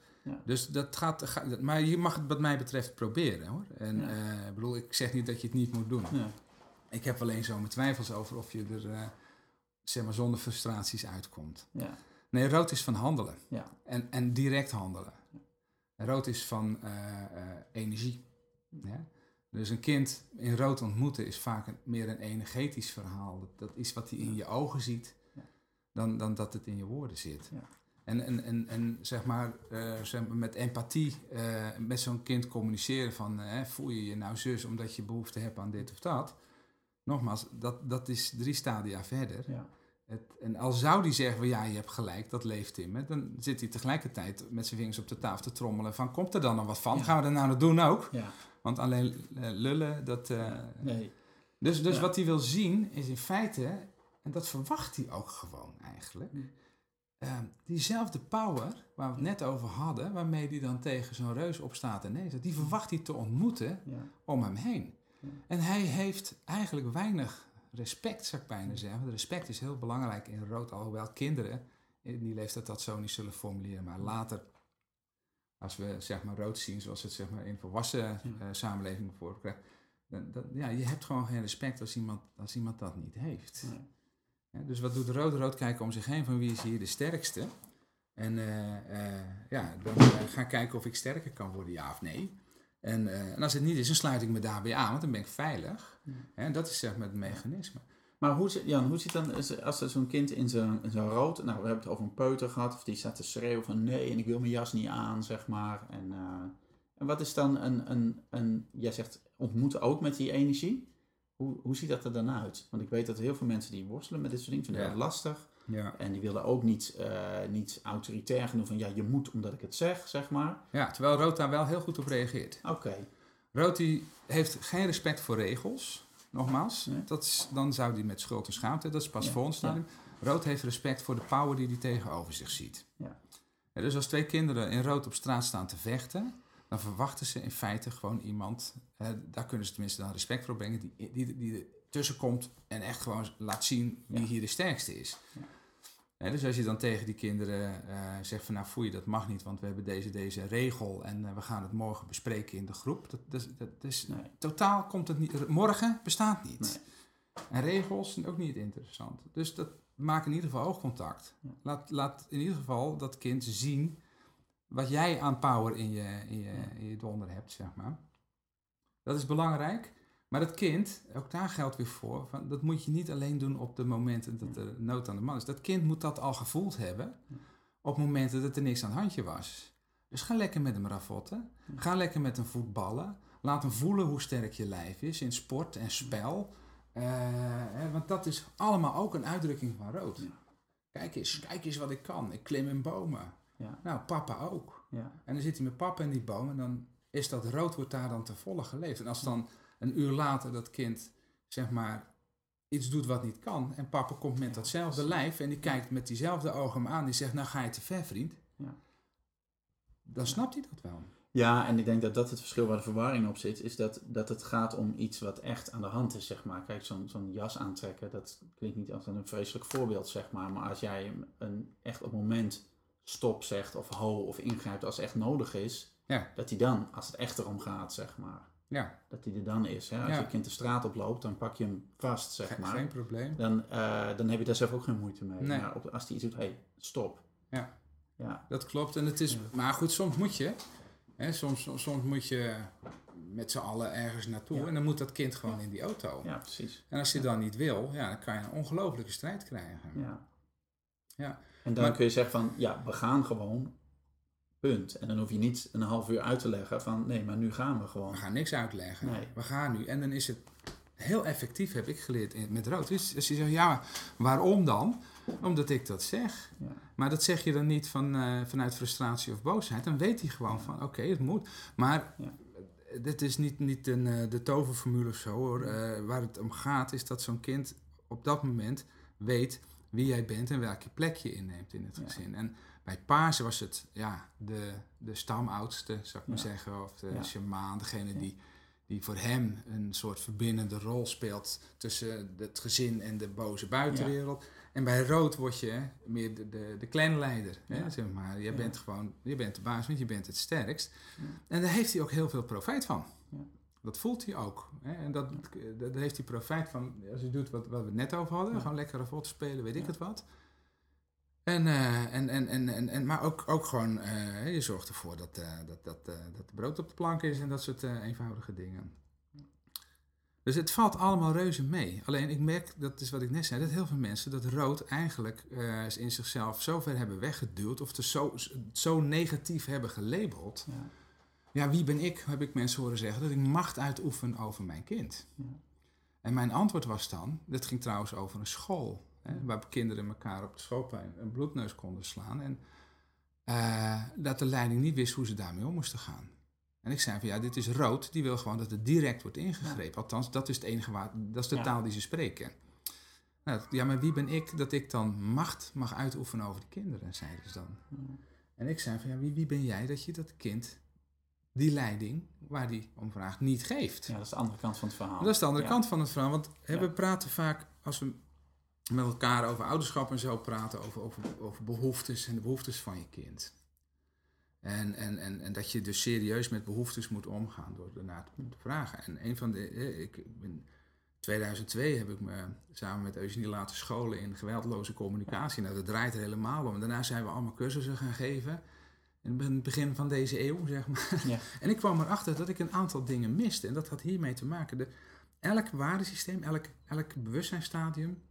Dus dat gaat, ga- maar je mag het wat mij betreft proberen hoor. En Ja. eh, ik bedoel, ik zeg niet dat je het niet moet doen. Ja. Ik heb alleen zo mijn twijfels over of je er zeg maar zonder frustraties uitkomt. Ja. Nee, rood is van handelen. Ja. En, en direct handelen. En rood is van eh, eh, energie. Ja? Dus een kind in rood ontmoeten is vaak een, meer een energetisch verhaal. Dat, dat is wat hij in je ogen ziet, dan, dan dat het in je woorden zit. Ja. En, en, en, en zeg maar, eh, zeg maar met empathie met zo'n kind communiceren van voel je je nou zus omdat je behoefte hebt aan dit of dat. Nogmaals, dat, dat is drie stadia verder. Ja. Het, en al zou die zeggen, van, ja, je hebt gelijk, dat leeft in me, dan zit hij tegelijkertijd met zijn vingers op de tafel te trommelen van, komt er dan nog wat van? Ja. Gaan we er nou nog doen ook? Ja. Want alleen eh, lullen, dat... eh, Nee. Dus, dus Ja. wat hij wil zien is in feite, en dat verwacht hij ook gewoon eigenlijk, Mm. eh, diezelfde power waar we het net over hadden, waarmee hij dan tegen zo'n reus opstaat en nee die verwacht hij te ontmoeten om hem heen. En hij heeft eigenlijk weinig respect, zou ik bijna zeggen. Respect is heel belangrijk in rood, alhoewel kinderen in die leeftijd dat zo niet zullen formuleren. Maar later, als we zeg maar rood zien, zoals het zeg maar in volwassen Ja. eh, samenleving voorkrijgt, dan, dan, ja, je hebt gewoon geen respect als iemand, als iemand dat niet heeft. Nee. Ja, dus wat doet rood? Rood kijken om zich heen van wie is hier de sterkste. En eh, eh, ja, dan eh, gaan kijken of ik sterker kan worden, ja of nee. En, eh, en als het niet is, dan sluit ik me daarbij aan, want dan ben ik veilig. Ja. Dat is zeg maar het mechanisme. Maar hoe zit, Jan, hoe zit dan, als er zo'n kind in zijn, in zijn rood, nou we hebben het over een peuter gehad, of die staat te schreeuwen van nee, en ik wil mijn jas niet aan, zeg maar. En, eh, en wat is dan een, een, een, jij zegt ontmoeten ook met die energie. Hoe, hoe ziet dat er dan uit? Want ik weet dat heel veel mensen die worstelen met dit soort dingen, vinden Ja. dat lastig. Ja. En die willen ook niet, eh, niet autoritair genoeg van ja, je moet omdat ik het zeg, zeg maar. ja, terwijl rood daar wel heel goed op reageert. Oké, Rood die heeft geen respect voor regels, nogmaals. Nee. Dat is, dan zou die met schuld en schaamte, dat is pas Ja, voor ons. Rood heeft respect voor de power die hij tegenover zich ziet. Ja. Ja, dus als twee kinderen in rood op straat staan te vechten, dan verwachten ze in feite gewoon iemand, eh, daar kunnen ze tenminste dan respect voor brengen, die, die, die er tussenkomt en echt gewoon laat zien wie hier de sterkste is. Dus als je dan tegen die kinderen eh, zegt van nou foei, dat mag niet, want we hebben deze, deze regel en eh, we gaan het morgen bespreken in de groep. Dat, dat, dat is, nee. totaal komt het niet, morgen bestaat niet. Nee. En regels zijn ook niet interessant. Dus dat maak in ieder geval oogcontact. Ja. Laat, laat in ieder geval dat kind zien wat jij aan power in je, in je, in je donder hebt, zeg maar. Dat is belangrijk. Maar dat kind, ook daar geldt weer voor, van, dat moet je niet alleen doen op de momenten dat er nood aan de man is. Dat kind moet dat al gevoeld hebben op momenten dat er niks aan het handje was. Dus ga lekker met hem ravotten. Ga lekker met hem voetballen. Laat hem voelen hoe sterk je lijf is in sport en spel. Eh, hè, want dat is allemaal ook een uitdrukking van rood. Ja. Kijk eens, kijk eens wat ik kan. Ik klim in bomen. Ja. Nou, papa ook. Ja. En dan zit hij met papa in die boom en dan is dat rood wordt daar dan te volle geleefd. En als dan een uur later dat kind, zeg maar, iets doet wat niet kan en papa komt met Ja, datzelfde lijf en die kijkt met diezelfde ogen hem aan, die zegt, nou ga je te ver vriend. Ja. Dan snapt hij dat wel. Ja, en ik denk dat dat het verschil waar de verwarring op zit, is dat, dat het gaat om iets wat echt aan de hand is, zeg maar. Kijk, zo'n zo'n jas aantrekken, dat klinkt niet als een vreselijk voorbeeld, zeg maar. Maar als jij een, een echt op het moment stop zegt, of ho, of ingrijpt als het echt nodig is, Ja. dat hij dan, als het echt erom gaat, zeg maar, Ja, dat hij er dan is. Hè? Als Ja. je kind de straat oploopt, dan pak je hem vast, zeg ge- maar. geen probleem. Dan, eh, dan heb je daar zelf ook geen moeite mee. Nee. Maar op, als hij iets doet, hé, hey, stop. Ja. Ja, Dat klopt. En het is, Ja. Maar goed, soms moet je. Hè, soms, soms, soms moet je met z'n allen ergens naartoe. Ja. En dan moet dat kind gewoon in die auto. ja precies. En als je dan niet wil, ja, dan kan je een ongelofelijke strijd krijgen. Ja. Ja. En dan Maar- kun je zeggen van, ja, we gaan gewoon Punt. En dan hoef je niet een half uur uit te leggen van nee, maar nu gaan we gewoon. We gaan niks uitleggen. Nee. We gaan nu. En dan is het heel effectief, heb ik geleerd met rood. Dus als je zegt, ja, waarom dan? Omdat ik dat zeg. Ja. Maar dat zeg je dan niet van, eh, vanuit frustratie of boosheid. Dan weet hij gewoon van, oké, het moet. Maar Ja. dit is niet, niet een, eh, de toverformule of zo hoor. Eh, waar het om gaat is dat zo'n kind op dat moment weet wie jij bent en welke plek je inneemt in het Ja. gezin. En bij Pasen was het ja, de, de stamoudste, zou ik maar zeggen. Of de shamaan, degene die, die voor hem een soort verbindende rol speelt tussen het gezin en de boze buitenwereld. En bij rood word je meer de, de, de. Hè, Ja. zeg maar. Je Ja. bent gewoon, je bent de baas, want je bent het sterkst. En daar heeft hij ook heel veel profijt van. Ja. Dat voelt hij ook. Hè? En dat, dat- daar heeft hij profijt van. Als hij doet wat, wat we net over hadden, gewoon lekker rot spelen, weet ik het wat. En, eh, en, en, en, en, en, maar ook, ook gewoon, eh, je zorgt ervoor dat, eh, dat, dat, eh, dat de brood op de plank is en dat soort eh, eenvoudige dingen. Dus het valt allemaal reuze mee. Alleen ik merk, dat is wat ik net zei, dat heel veel mensen dat rood eigenlijk eh, in zichzelf zo ver hebben weggeduwd of het zo, zo negatief hebben gelabeld. Ja. Ja, wie ben ik, heb ik mensen horen zeggen, dat ik macht uitoefen over mijn kind. Ja. En mijn antwoord was dan, dat ging trouwens over een school, hè, waar kinderen elkaar op de schoolplein een bloedneus konden slaan. En eh, dat de leiding niet wist hoe ze daarmee om moesten gaan. En ik zei van ja, dit is rood, die wil gewoon dat het direct wordt ingegrepen. Althans, dat is het enige waar, dat is de Ja. taal die ze spreken. Nou, ja, maar wie ben ik dat ik dan macht mag uitoefenen over de kinderen, zeiden ze dan. En ik zei van ja, wie, wie ben jij dat je dat kind die leiding waar die om vraagt niet geeft? Ja, dat is de andere kant van het verhaal. Dat is de andere Ja. kant van het verhaal. Want hè, we praten vaak, als we met elkaar over ouderschap en zo praten, over, over, over behoeftes en de behoeftes van je kind. En, en, en, en dat je dus serieus met behoeftes moet omgaan door ernaar te vragen. En een van de. hè, Ik in 2002 heb ik me samen met Eugenie laten scholen in geweldloze communicatie. Nou, dat draait er helemaal om. Daarna zijn we allemaal cursussen gaan geven. In het begin van deze eeuw, zeg maar. Ja. En ik kwam erachter dat ik een aantal dingen miste. En dat had hiermee te maken. De, elk waardesysteem, elk, elk bewustzijnstadium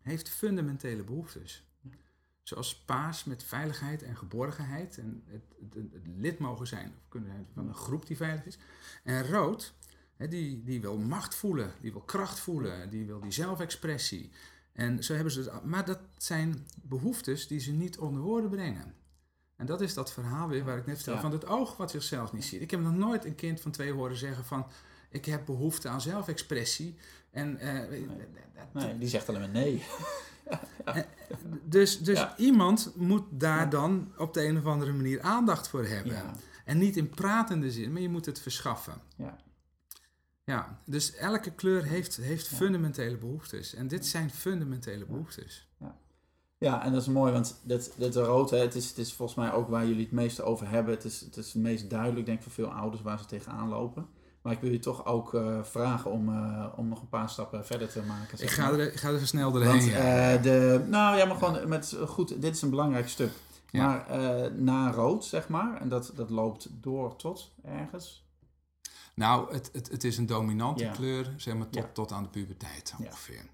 heeft fundamentele behoeftes. Zoals paas met veiligheid en geborgenheid. En het, het, lid mogen zijn of kunnen zijn van een groep die veilig is. En rood, hè, die, die wil macht voelen, die wil kracht voelen, die wil die zelfexpressie. En zo hebben ze het. Maar dat zijn behoeftes die ze niet onder woorden brengen. En dat is dat verhaal weer waar ik net vertelde Ja. van het oog wat zichzelf niet ziet. Ik heb nog nooit een kind van twee horen zeggen van ik heb behoefte aan zelfexpressie. En, eh, Nee, die zegt alleen maar nee. Dus, dus Ja. iemand moet daar dan op de een of andere manier aandacht voor hebben. Ja. En niet in pratende zin, maar je moet het verschaffen. Ja. Ja, dus elke kleur heeft, heeft fundamentele behoeftes. En dit zijn fundamentele behoeftes. Ja, en dat is mooi, want dit, dit rood, hè, het, is, het is volgens mij ook waar jullie het meeste over hebben. Het is het, is het meest duidelijk, denk ik, voor veel ouders waar ze tegenaan lopen. Maar ik wil je toch ook eh, vragen om, eh, om nog een paar stappen verder te maken. Ik ga er, ik ga er snel doorheen. Want ja. eh, de, nou ja, maar gewoon met goed, dit is een belangrijk stuk. Ja. Maar na rood, zeg maar, en dat, dat loopt door tot ergens. Nou, het, het, het is een dominante Ja. kleur, zeg maar, tot, tot aan de puberteit Ja. ongeveer.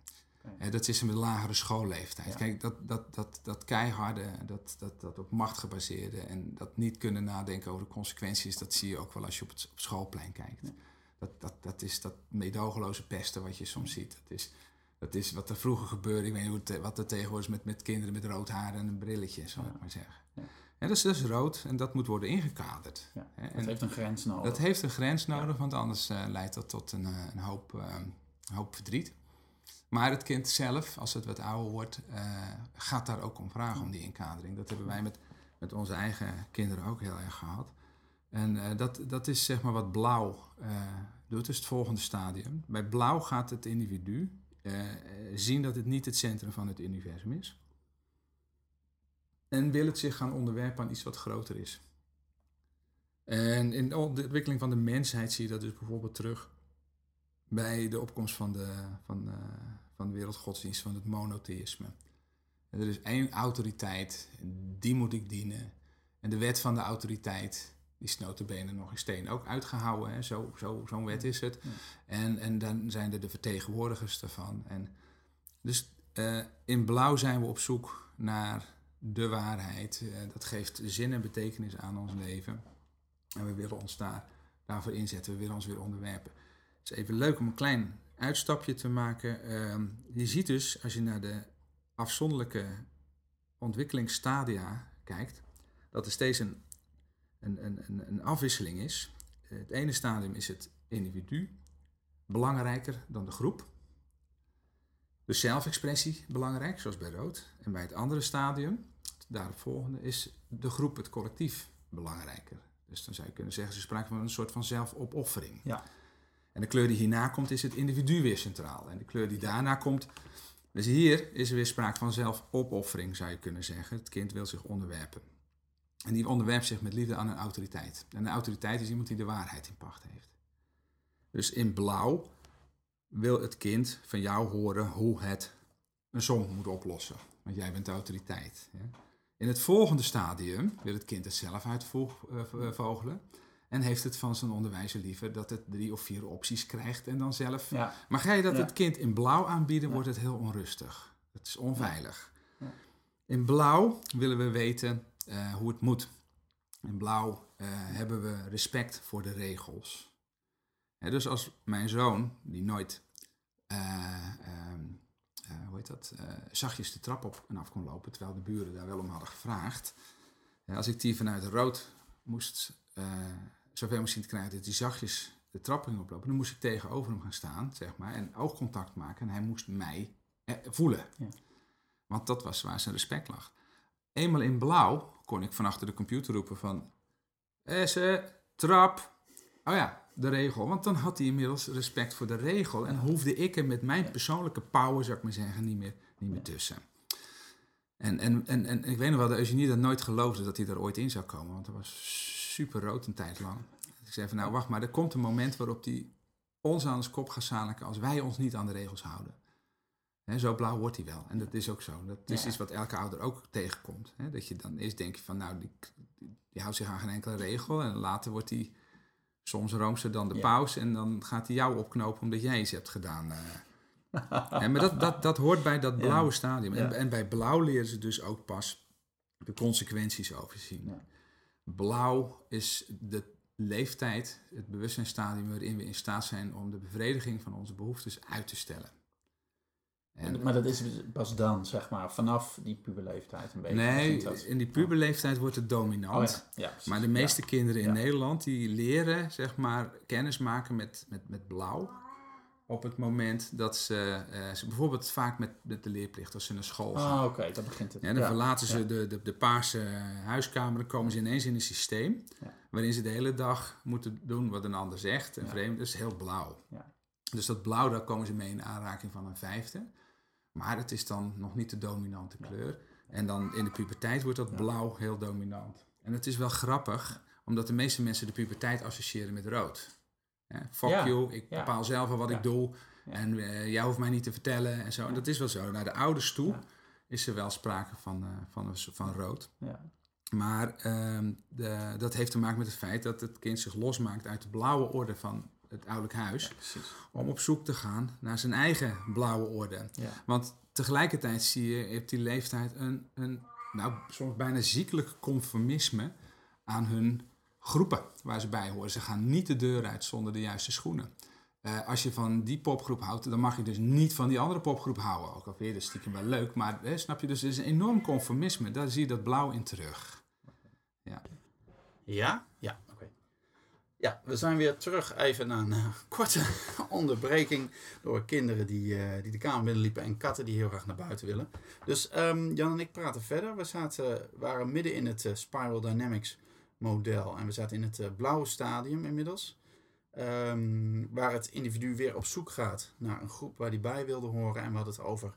Dat is een lagere schoolleeftijd. Ja. Kijk, dat, dat, dat, dat keiharde, dat, dat, dat op macht gebaseerde en dat niet kunnen nadenken over de consequenties, dat zie je ook wel als je op het op schoolplein kijkt. Ja. Dat, dat, dat is dat meedogenloze pesten wat je soms ziet. Dat is, dat is wat er vroeger gebeurde. Ik weet niet hoe het, wat er tegenwoordig is met, met kinderen met rood haar en een brilletje, Ja. ik maar zeggen. Ja. En dat, is, dat is rood en dat moet worden ingekaderd. Ja, en- heeft een grens nodig. dat heeft een grens nodig, want anders eh, leidt dat tot een, eh, een, hoop, eh, een hoop verdriet. Maar het kind zelf, als het wat ouder wordt, eh, gaat daar ook om vragen, om die inkadering. Dat hebben wij met, met onze eigen kinderen ook heel erg gehad. En eh, dat, dat is zeg maar wat blauw eh, doet, is het volgende stadium. Bij blauw gaat het individu zien dat het niet het centrum van het universum is. En wil het zich gaan onderwerpen aan iets wat groter is. En in de ontwikkeling van de mensheid zie je dat dus bijvoorbeeld terug bij de opkomst van de, van, eh, van de wereldgodsdienst, van het monotheïsme. En er is één autoriteit, die moet ik dienen. En de wet van de autoriteit, die is notabene nog in steen ook uitgehouden. Hè? Zo, zo, zo'n wet is het. Ja. En, en dan zijn er de vertegenwoordigers daarvan. En dus eh, in blauw zijn we op zoek naar de waarheid. Eh, dat geeft zin en betekenis aan ons leven. En we willen ons daar, daarvoor inzetten. We willen ons weer onderwerpen. Het is even leuk om een klein uitstapje te maken. Ehm, je ziet dus, als je naar de afzonderlijke ontwikkelingsstadia kijkt, dat er steeds een, een, een, een afwisseling is. Het ene stadium is het individu, belangrijker dan de groep. De zelfexpressie belangrijk, zoals bij rood. En bij het andere stadium, daarop volgende, is de groep, het collectief belangrijker. Dus dan zou je kunnen zeggen, ze sprake van een soort van zelfopoffering. Ja. En de kleur die hierna komt, is het individu weer centraal. En de kleur die daarna komt, dus hier is er weer sprake van zelfopoffering, zou je kunnen zeggen. Het kind wil zich onderwerpen. En die onderwerpt zich met liefde aan een autoriteit. En een autoriteit is iemand die de waarheid in pacht heeft. Dus in blauw wil het kind van jou horen hoe het een som moet oplossen. Want jij bent de autoriteit. In het volgende stadium wil het kind het zelf uitvogelen. En heeft het van zijn onderwijzer liever dat het drie of vier opties krijgt en dan zelf. Ja. Maar ga je dat het kind in blauw aanbieden, wordt het heel onrustig. Het is onveilig. In blauw willen we weten uh, hoe het moet. In blauw uh, hebben we respect voor de regels. dus als mijn zoon, die nooit uh, hoe heet dat, zachtjes de trap op en af kon lopen, terwijl de buren daar wel om hadden gevraagd. als ik die vanuit rood moest zover moest zien te krijgen dat hij zachtjes de trap ging oplopen. Dan moest ik tegenover hem gaan staan, zeg maar, en oogcontact maken. En hij moest mij eh, voelen. Ja. Want dat was waar zijn respect lag. Eenmaal in blauw kon ik van achter de computer roepen van... Esse, trap. Oh ja, de regel. Want dan had hij inmiddels respect voor de regel. En hoefde ik er met mijn persoonlijke power, zou ik maar zeggen, niet meer, niet meer tussen. En, en, en, en ik weet nog wel, de Eugenie dat nooit geloofde dat hij er ooit in zou komen. Want er was super rood een tijd lang. Ik zei van nou wacht maar, er komt een moment waarop die ons aan de kop gaat zaliken als wij ons niet aan de regels houden. He, zo blauw wordt hij wel. En dat is ook zo. Dat is iets wat elke ouder ook tegenkomt. He, dat je dan eerst denkt van nou, die, die, houdt zich aan geen enkele regel. En later wordt hij soms roomser dan de ja. paus. En dan gaat hij jou opknopen omdat jij iets hebt gedaan. Uh. maar dat, dat, dat hoort bij dat blauwe stadium. En, en, bij blauw leren ze dus ook pas de consequenties overzien. Blauw is de leeftijd, het bewustzijnstadium waarin we in staat zijn om de bevrediging van onze behoeftes uit te stellen. En, maar dat is pas dan, zeg maar, vanaf die puberleeftijd een beetje? Nee, in die puberleeftijd wordt het dominant. Oh ja. Ja, maar de meeste kinderen in Nederland die leren, zeg maar, kennis maken met, met, met blauw op het moment dat ze, uh, ze bijvoorbeeld vaak met, de leerplicht als ze naar school gaan. Ah, oké, dat begint het. Ja, dan verlaten ze de, de, de paarse huiskamer, dan komen ze ineens in een systeem waarin ze de hele dag moeten doen wat een ander zegt. En vreemd, dat is heel blauw. Dus dat blauw, daar komen ze mee in aanraking van een vijfde. Maar het is dan nog niet de dominante kleur. En dan in de puberteit wordt dat blauw heel dominant. En het is wel grappig, omdat de meeste mensen de puberteit associëren met rood. Fuck you, ik bepaal zelf al wat ik doe. En uh, jij hoeft mij niet te vertellen en zo. En dat is wel zo. Naar de ouders toe is er wel sprake van, uh, van, van rood. Maar uh, de, dat heeft te maken met het feit dat het kind zich losmaakt uit de blauwe orde van het ouderlijk huis. om op zoek te gaan naar zijn eigen blauwe orde. Want tegelijkertijd zie je op die leeftijd een, een nou, soms bijna ziekelijk conformisme aan hun groepen waar ze bij horen. Ze gaan niet de deur uit zonder de juiste schoenen. Uh, als je van die popgroep houdt, dan mag je dus niet van die andere popgroep houden. Ook al je dat stiekem wel leuk, maar hè, snap je? Dus er is een enorm conformisme. Daar zie je dat blauw in terug. Ja? Ja, ja oké. Ja, we zijn weer terug even naar een uh, korte onderbreking door kinderen die, uh, die de kamer binnenliepen en katten die heel graag naar buiten willen. Dus um, Jan en ik praten verder. We zaten, waren midden in het Spiral Dynamics model. En we zaten in het uh, blauwe stadium inmiddels. Um, waar het individu weer op zoek gaat naar een groep waar hij bij wilde horen. En we hadden het over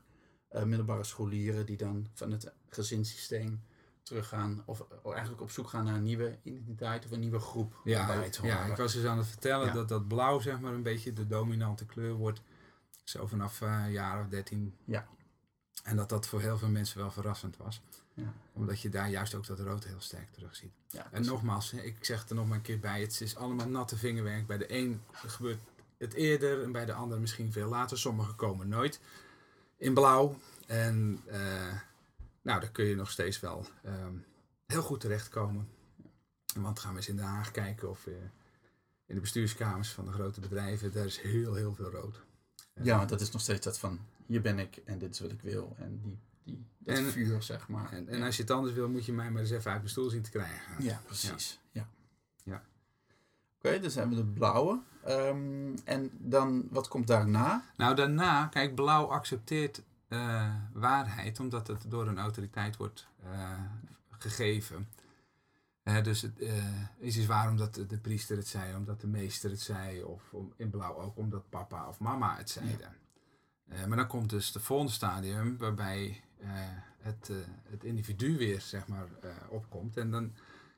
uh, middelbare scholieren die dan van het gezinssysteem teruggaan. Of, of, eigenlijk op zoek gaan naar een nieuwe identiteit of een nieuwe groep. Ja, ja ik was dus aan het vertellen dat dat blauw zeg maar een beetje de dominante kleur wordt. Zo vanaf uh, een jaar of dertien. Ja. En dat dat voor heel veel mensen wel verrassend was. Ja. Omdat je daar juist ook dat rood heel sterk terug ziet. Ja, en nogmaals, ik zeg het er nog maar een keer bij. Het is allemaal natte vingerwerk. Bij de een gebeurt het eerder en bij de ander misschien veel later. Sommige komen nooit in blauw. En uh, nou, daar kun je nog steeds wel ehm, heel goed terechtkomen. Want gaan we eens in Den Haag kijken of uh, in de bestuurskamers van de grote bedrijven, daar is heel, heel veel rood. Ja, want dat is nog steeds dat van, hier ben ik en dit is wat ik wil. En die, die, dat en, vuur, zeg maar. En, en, als je het anders wil, moet je mij maar eens even uit mijn stoel zien te krijgen. Ja, precies. Ja. ja. Oké, okay, dus hebben we de blauwe. Um, en dan, wat komt daarna? Nou, daarna, kijk, blauw accepteert uh, waarheid, omdat het door een autoriteit wordt uh, gegeven. Uh, dus het is iets waar omdat de, de, priester het zei, omdat de meester het zei, of om, in blauw ook omdat papa of mama het zeiden. Ja. maar dan komt dus de volgende stadium waarbij het, het individu weer zeg maar, opkomt. En dan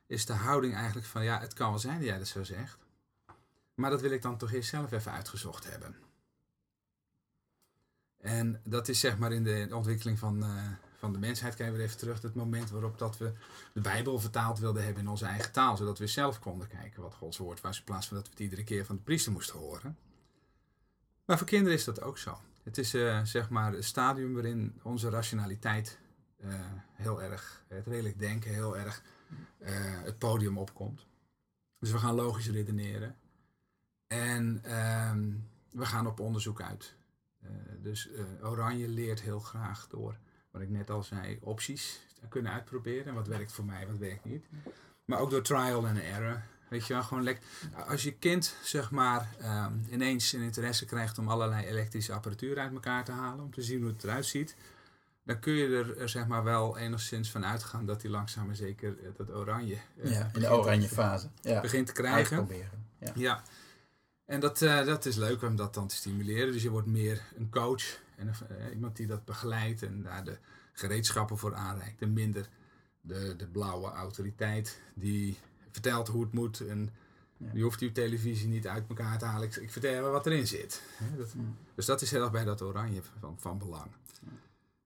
is de houding eigenlijk van ja, het kan wel zijn dat jij dat zo zegt. Maar dat wil ik dan toch eerst zelf even uitgezocht hebben. En dat is zeg maar in de ontwikkeling van, van de mensheid, kijken we even terug, het moment waarop dat we de Bijbel vertaald wilden hebben in onze eigen taal, zodat we zelf konden kijken wat Gods woord was, in plaats van dat we het iedere keer van de priester moesten horen. Maar voor kinderen is dat ook zo. Het is uh, zeg maar het stadium waarin onze rationaliteit uh, heel erg, het redelijk denken heel erg het podium opkomt. Dus we gaan logisch redeneren. En ehm, we gaan op onderzoek uit. Dus Oranje leert heel graag door, wat ik net al zei, opties kunnen uitproberen. Wat werkt voor mij, wat werkt niet. Maar ook door trial and error. Weet je wel, gewoon lekker. Als je kind, zeg maar, um, ineens een interesse krijgt om allerlei elektrische apparatuur uit elkaar te halen, om te zien hoe het eruit ziet, dan kun je er, er zeg maar wel enigszins van uitgaan dat hij langzaam maar zeker dat oranje. Uh, ja, in de oranje fase. Ja. Begint te krijgen. Ja. ja. En dat, uh, dat is leuk om dat dan te stimuleren. Dus je wordt meer een coach en uh, iemand die dat begeleidt en daar de gereedschappen voor aanreikt. En minder de, de blauwe autoriteit die vertelt hoe het moet. En ja. je hoeft je televisie niet uit elkaar te halen. Ik, ik vertel wat erin zit. Dat, Dus dat is heel erg bij dat oranje van, van belang. Ja.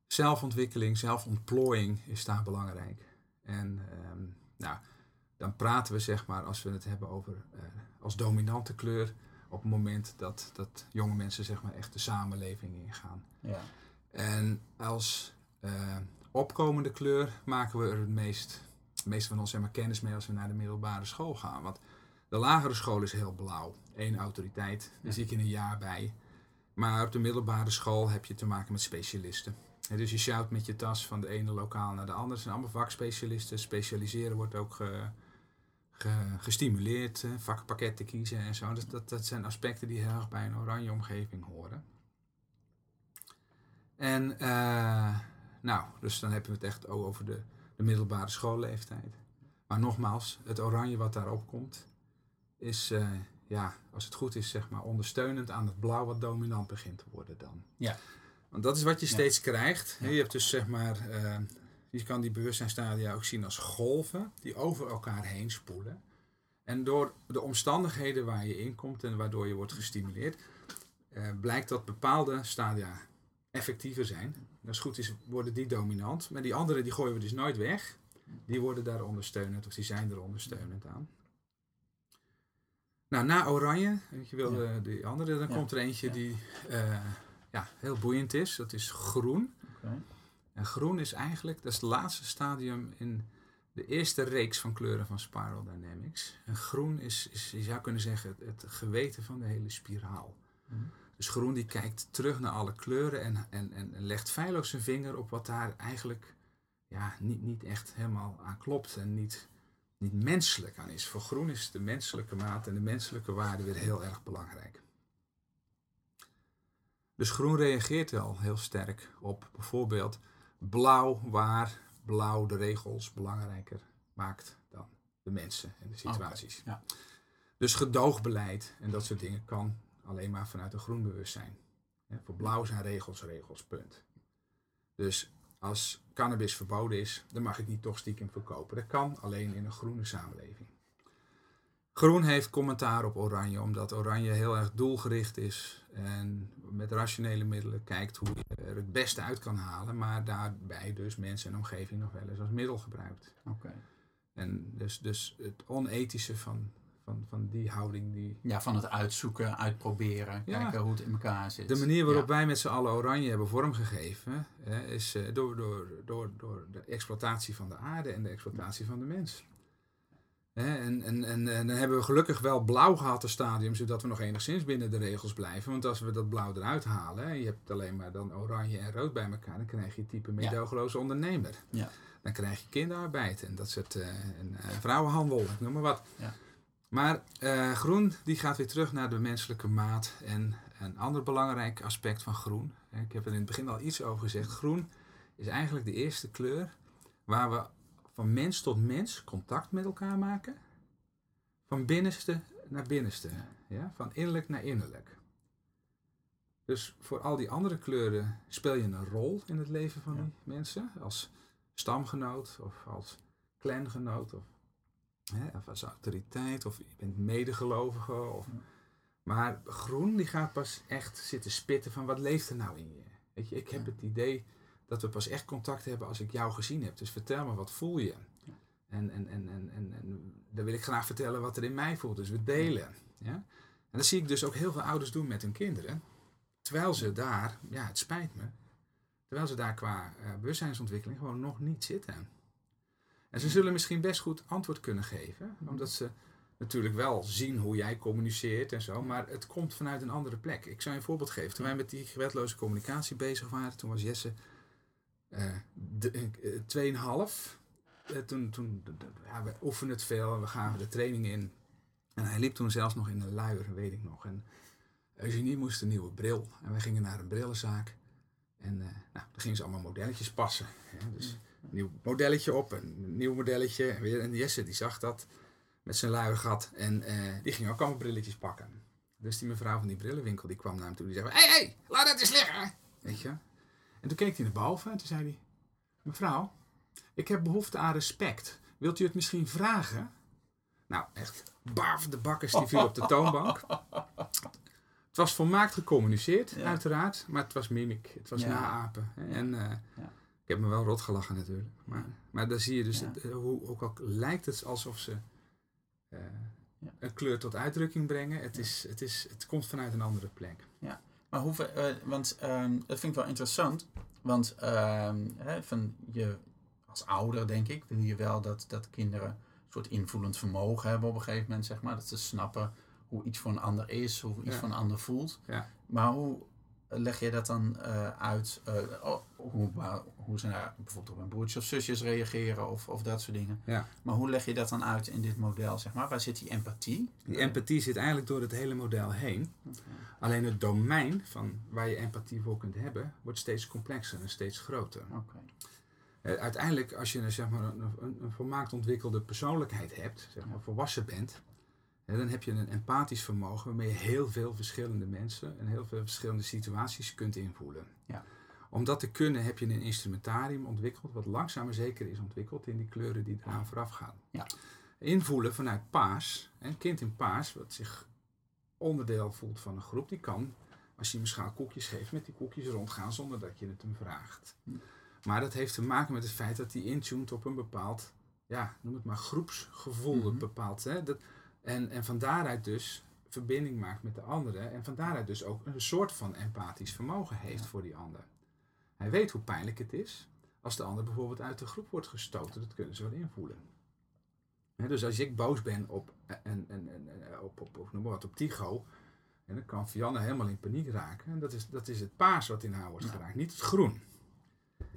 Zelfontwikkeling, zelfontplooiing is daar belangrijk. En um, nou, dan praten we zeg maar, als we het hebben over uh, als dominante kleur op het moment dat, dat jonge mensen zeg maar echt de samenleving ingaan. Ja. En als uh, opkomende kleur maken we er het meest, het meeste van ons maar, kennis mee als we naar de middelbare school gaan. Want de lagere school is heel blauw. Eén autoriteit, daar zie ik in een jaar bij. Maar op de middelbare school heb je te maken met specialisten. En dus je sjouwt met je tas van de ene lokaal naar de andere. Het zijn allemaal vakspecialisten. Specialiseren wordt ook gestimuleerd, vakpakketten kiezen en zo. Dat, dat, dat zijn aspecten die heel erg bij een oranje omgeving horen. En uh, nou, dus dan hebben we het echt over de, de middelbare schoolleeftijd. Maar nogmaals, het oranje wat daarop komt, is uh, ja, als het goed is, zeg maar ondersteunend aan het blauw wat dominant begint te worden dan. Ja. Want dat is wat je steeds krijgt. Je hebt dus zeg maar uh, je kan die bewustzijnstadia ook zien als golven die over elkaar heen spoelen. En door de omstandigheden waar je in komt en waardoor je wordt gestimuleerd, eh, blijkt dat bepaalde stadia effectiever zijn. Als het goed is, worden die dominant. Maar die andere die gooien we dus nooit weg. Die worden daar ondersteunend of die zijn er ondersteunend aan. Nou, na oranje, je wil ja. de, die andere, dan komt er eentje die uh, ja, heel boeiend is. Dat is groen. Okay. En groen is eigenlijk, dat is het laatste stadium in de eerste reeks van kleuren van Spiral Dynamics. En groen is, is je zou kunnen zeggen, het, geweten van de hele spiraal. Mhm. Dus groen die kijkt terug naar alle kleuren en, en, en legt feilloos zijn vinger op wat daar eigenlijk ja, niet, niet echt helemaal aan klopt en niet, niet menselijk aan is. Voor groen is de menselijke maat en de menselijke waarde weer heel erg belangrijk. Dus groen reageert al heel sterk op bijvoorbeeld blauw waar blauw de regels belangrijker maakt dan de mensen en de situaties. ja. Dus gedoogbeleid en dat soort dingen kan alleen maar vanuit een groen bewustzijn. Ja, voor blauw zijn regels, regels, punt. Dus als cannabis verboden is, dan mag ik niet toch stiekem verkopen. Dat kan alleen in een groene samenleving. Groen heeft commentaar op oranje, omdat oranje heel erg doelgericht is en met rationele middelen kijkt hoe je er het beste uit kan halen, maar daarbij dus mensen en omgeving nog wel eens als middel gebruikt. Oké. En dus, dus het onethische van, van, van die houding. Die... Ja, van het uitzoeken, uitproberen, Ja. kijken hoe het in elkaar zit. De manier waarop Ja. wij met z'n allen oranje hebben vormgegeven, hè, is eh, door, door, door, door de exploitatie van de aarde en de exploitatie van de mens. Hè, en, en, en, en dan hebben we gelukkig wel blauw gehad, het stadium, zodat we nog enigszins binnen de regels blijven. Want als we dat blauw eruit halen, en je hebt alleen maar dan oranje en rood bij elkaar, dan krijg je type meedogenloze ondernemer. Ja. Dan krijg je kinderarbeid en dat soort eh, en, eh, vrouwenhandel, noem maar wat. Ja. Maar eh, groen die gaat weer terug naar de menselijke maat. En een ander belangrijk aspect van groen, ik heb er in het begin al iets over gezegd, groen is eigenlijk de eerste kleur waar we van mens tot mens contact met elkaar maken. Van binnenste naar binnenste. Ja. Van innerlijk naar innerlijk. Dus voor al die andere kleuren speel je een rol in het leven van Ja. die mensen. Als stamgenoot of als clangenoot of, hè, of als autoriteit of je bent medegelovige. Of. Maar groen die gaat pas echt zitten spitten van wat leeft er nou in je. Weet je, ik heb het idee dat we pas echt contact hebben als ik jou gezien heb. Dus vertel me, wat voel je? En, en, en, en, en dan wil ik graag vertellen wat er in mij voelt. Dus we delen. Ja? En dat zie ik dus ook heel veel ouders doen met hun kinderen. Terwijl ze daar, ja het spijt me, terwijl ze daar qua eh, bewustzijnsontwikkeling gewoon nog niet zitten. En ze zullen misschien best goed antwoord kunnen geven, omdat ze natuurlijk wel zien hoe jij communiceert en zo, maar het komt vanuit een andere plek. Ik zou je een voorbeeld geven. Toen wij met die geweldloze communicatie bezig waren, toen was Jesse eh, de- eh, tweeënhalf. Eh, toen, toen we oefenen het veel, we gaven de training in. En hij liep toen zelfs nog in een luier, weet ik nog. En Eugenie moest een nieuwe bril. En wij gingen naar een brillenzaak. En eh nou, daar gingen ze allemaal modelletjes passen. Dus een nieuw modelletje op, en een nieuw modelletje. En, weer, en Jesse die zag dat met zijn luiergat. En eh, die ging ook allemaal brilletjes pakken. Dus die mevrouw van die brillenwinkel die kwam naar hem toe. Die zei, hé, hey, hey, laat het eens liggen. Weet je? En toen keek hij naar boven en toen zei hij... Mevrouw, ik heb behoefte aan respect. Wilt u het misschien vragen? Nou, echt, baf, de bakkers die viel op de toonbank. Het was volmaakt gecommuniceerd, Ja. uiteraard. Maar het was mimic, het was Ja. naapen. En eh, Ja. Ik heb me wel rot gelachen natuurlijk. Maar, maar daar zie je dus Ja. het, eh, hoe, ook al lijkt het alsof ze eh, Ja. een kleur tot uitdrukking brengen. Het, is, het, is, het komt vanuit een andere plek. Maar hoeveel, eh, want ehm, dat vind ik wel interessant. Want ehm, hè, van je, als ouder, denk ik, wil je wel dat, dat kinderen een soort invoelend vermogen hebben op een gegeven moment, zeg maar. Dat ze snappen hoe iets voor een ander is, hoe iets Ja. voor een ander voelt. Ja. Maar hoe leg je dat dan eh, uit? eh, oh, hoe, hoe ze bijvoorbeeld op hun broertjes of zusjes reageren of, of dat soort dingen. Ja. Maar hoe leg je dat dan uit in dit model, zeg maar? Waar zit die empathie? Die empathie zit eigenlijk door het hele model heen. Alleen het domein van waar je empathie voor kunt hebben, wordt steeds complexer en steeds groter. Eh, uiteindelijk, als je een, zeg maar, een, een, een volmaakt ontwikkelde persoonlijkheid hebt, zeg maar, volwassen bent, hè, dan heb je een empathisch vermogen waarmee je heel veel verschillende mensen en heel veel verschillende situaties kunt invoelen. Ja. Om dat te kunnen heb je een instrumentarium ontwikkeld, wat langzaam maar zeker is ontwikkeld in die kleuren die eraan vooraf gaan. Ja. Invoelen vanuit paars, hè, een kind in paars, wat zich onderdeel voelt van een groep, die kan, als je hem schaal koekjes geeft, met die koekjes rondgaan zonder dat je het hem vraagt. Maar dat heeft te maken met het feit dat hij intuned op een bepaald, ja, noem het maar groepsgevoel. Mhm. bepaald, hè, dat, en, en van daaruit dus verbinding maakt met de anderen. En van daaruit dus ook een soort van empathisch vermogen heeft Ja. voor die ander. Hij weet hoe pijnlijk het is als de ander bijvoorbeeld uit de groep wordt gestoten. Dat kunnen ze wel invoelen. Dus als ik boos ben op, en, en, en, en- op, op, op, noem maar wat, op Tycho, en dan kan Vianne helemaal in paniek raken. En dat is, dat is het paars wat in haar wordt Ja. geraakt, niet het groen.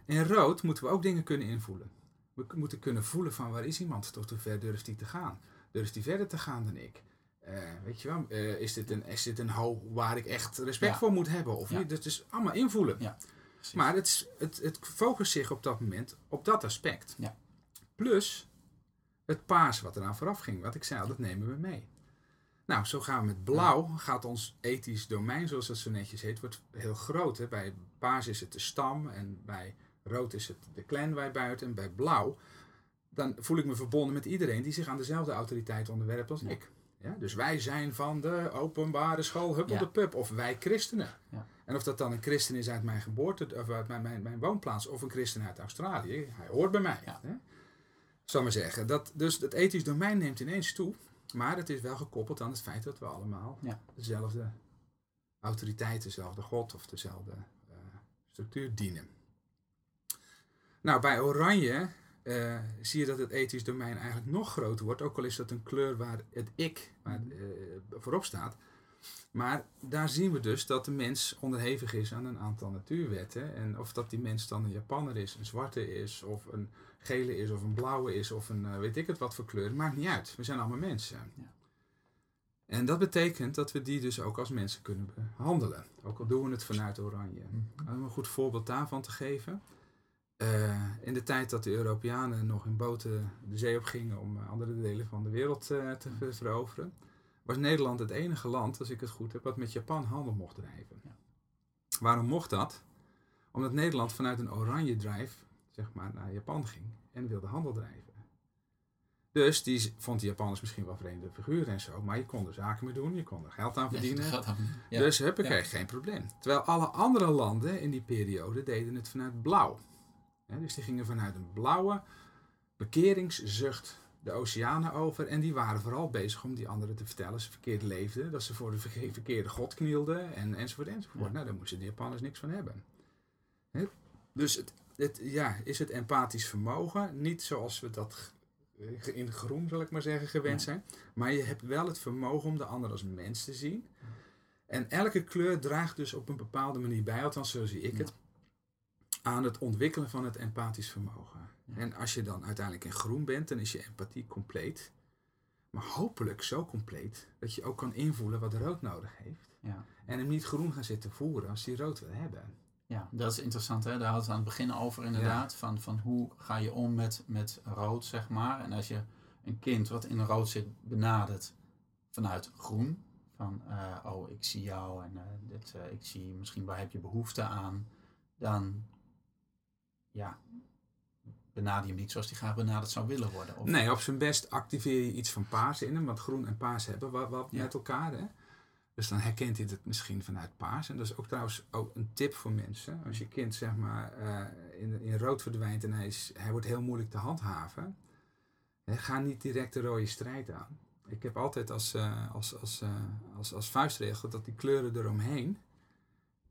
In rood moeten we ook dingen kunnen invoelen. We moeten kunnen voelen van waar is iemand, tot hoe ver durft hij te gaan. Durft hij verder te gaan dan ik? Eh, weet je wel, eh, is, dit een, is dit een ho waar ik echt respect Ja. voor moet hebben? Of Ja. niet? Dat is allemaal invullen. Ja. Maar het, is- het, het focust zich op dat moment op dat aspect. Ja. Plus het paars wat eraan vooraf ging. Wat ik zei, al, dat nemen we mee. Nou, zo gaan we met blauw. Gaat ons ethisch domein, zoals dat zo netjes heet, wordt heel groot. Hè? Bij paars is het de stam en bij rood is het de clan wij buiten. En bij blauw, dan voel ik me verbonden met iedereen die zich aan dezelfde autoriteit onderwerpt als Ja. ik. Ja? Dus wij zijn van de openbare school Huppel Ja. de Pub. Of wij christenen. Ja. En of dat dan een christen is uit mijn geboorte, of uit mijn, mijn, mijn woonplaats, of een christen uit Australië, hij hoort bij mij. Hè? Zal maar zeggen. Dat, dus het ethisch domein neemt ineens toe. Maar het is wel gekoppeld aan het feit dat we allemaal dezelfde autoriteit, dezelfde God of dezelfde eh, structuur dienen. Nou, bij oranje eh, zie je dat het ethisch domein eigenlijk nog groter wordt. Ook al is dat een kleur waar het ik waar, eh, voorop staat. Maar daar zien we dus dat de mens onderhevig is aan een aantal natuurwetten. En of dat die mens dan een Japanner is, een zwarte is, of een gele is, of een blauwe is, of een eh, weet ik het wat voor kleur. Maakt niet uit. We zijn allemaal mensen. Ja. En dat betekent dat we die dus ook als mensen kunnen behandelen. Ook al doen we het vanuit oranje. Om een goed voorbeeld daarvan te geven. Eh, in de tijd dat de Europeanen nog in boten de zee op gingen om eh, andere delen van de wereld eh, te ver- veroveren, was Nederland het enige land, als ik het goed heb, wat met Japan handel mocht drijven. Ja. Waarom mocht dat? Omdat Nederland vanuit een oranje drijf zeg maar, naar Japan ging en wilde handel drijven. Dus die vond de Japanners misschien wel vreemde figuren en zo, maar je kon er zaken mee doen, je kon er geld aan verdienen. Ja. Ja. Dus huppakee, Ja. geen probleem. Terwijl alle andere landen in die periode deden het vanuit blauw. Dus die gingen vanuit een blauwe bekeringszucht de oceanen over. En die waren vooral bezig om die anderen te vertellen ze verkeerd leefden. Dat ze voor de verke- verkeerde god knielden en, enzovoort enzovoort. Ja. Nou, daar moesten de Japanners niks van hebben. Dus het, het, ja, is het empathisch vermogen niet zoals we dat g- in groen, zal ik maar zeggen, gewend zijn. Maar je hebt wel het vermogen om de ander als mens te zien. En elke kleur draagt dus op een bepaalde manier bij, althans zo zie ik het, aan het ontwikkelen van het empathisch vermogen. En als je dan uiteindelijk in groen bent, dan is je empathie compleet. Maar hopelijk zo compleet dat je ook kan invoelen wat rood nodig heeft. Ja. En hem niet groen gaan zitten voeren als hij rood wil hebben. Ja, dat is interessant. Hè? Daar hadden we aan het begin over inderdaad. Van, van hoe ga je om met, met rood, zeg maar. En als je een kind wat in rood zit benadert vanuit groen. Van, eh, oh, ik zie jou en eh, dit, eh, ik zie misschien waar heb je behoefte aan. Dan, ja, benader hem niet zoals hij graag benaderd zou willen worden. Of, Nee, op zijn best activeer je iets van paars in hem, want groen en paars hebben wat, wat Ja. met elkaar. Hè? Dus dan herkent hij het misschien vanuit paars. En dat is ook trouwens ook een tip voor mensen. Als je kind zeg maar eh, in, in rood verdwijnt en hij, is, hij wordt heel moeilijk te handhaven, hè, ga niet direct de rode strijd aan. Ik heb altijd als, eh, als, als, eh, als, als vuistregel dat die kleuren eromheen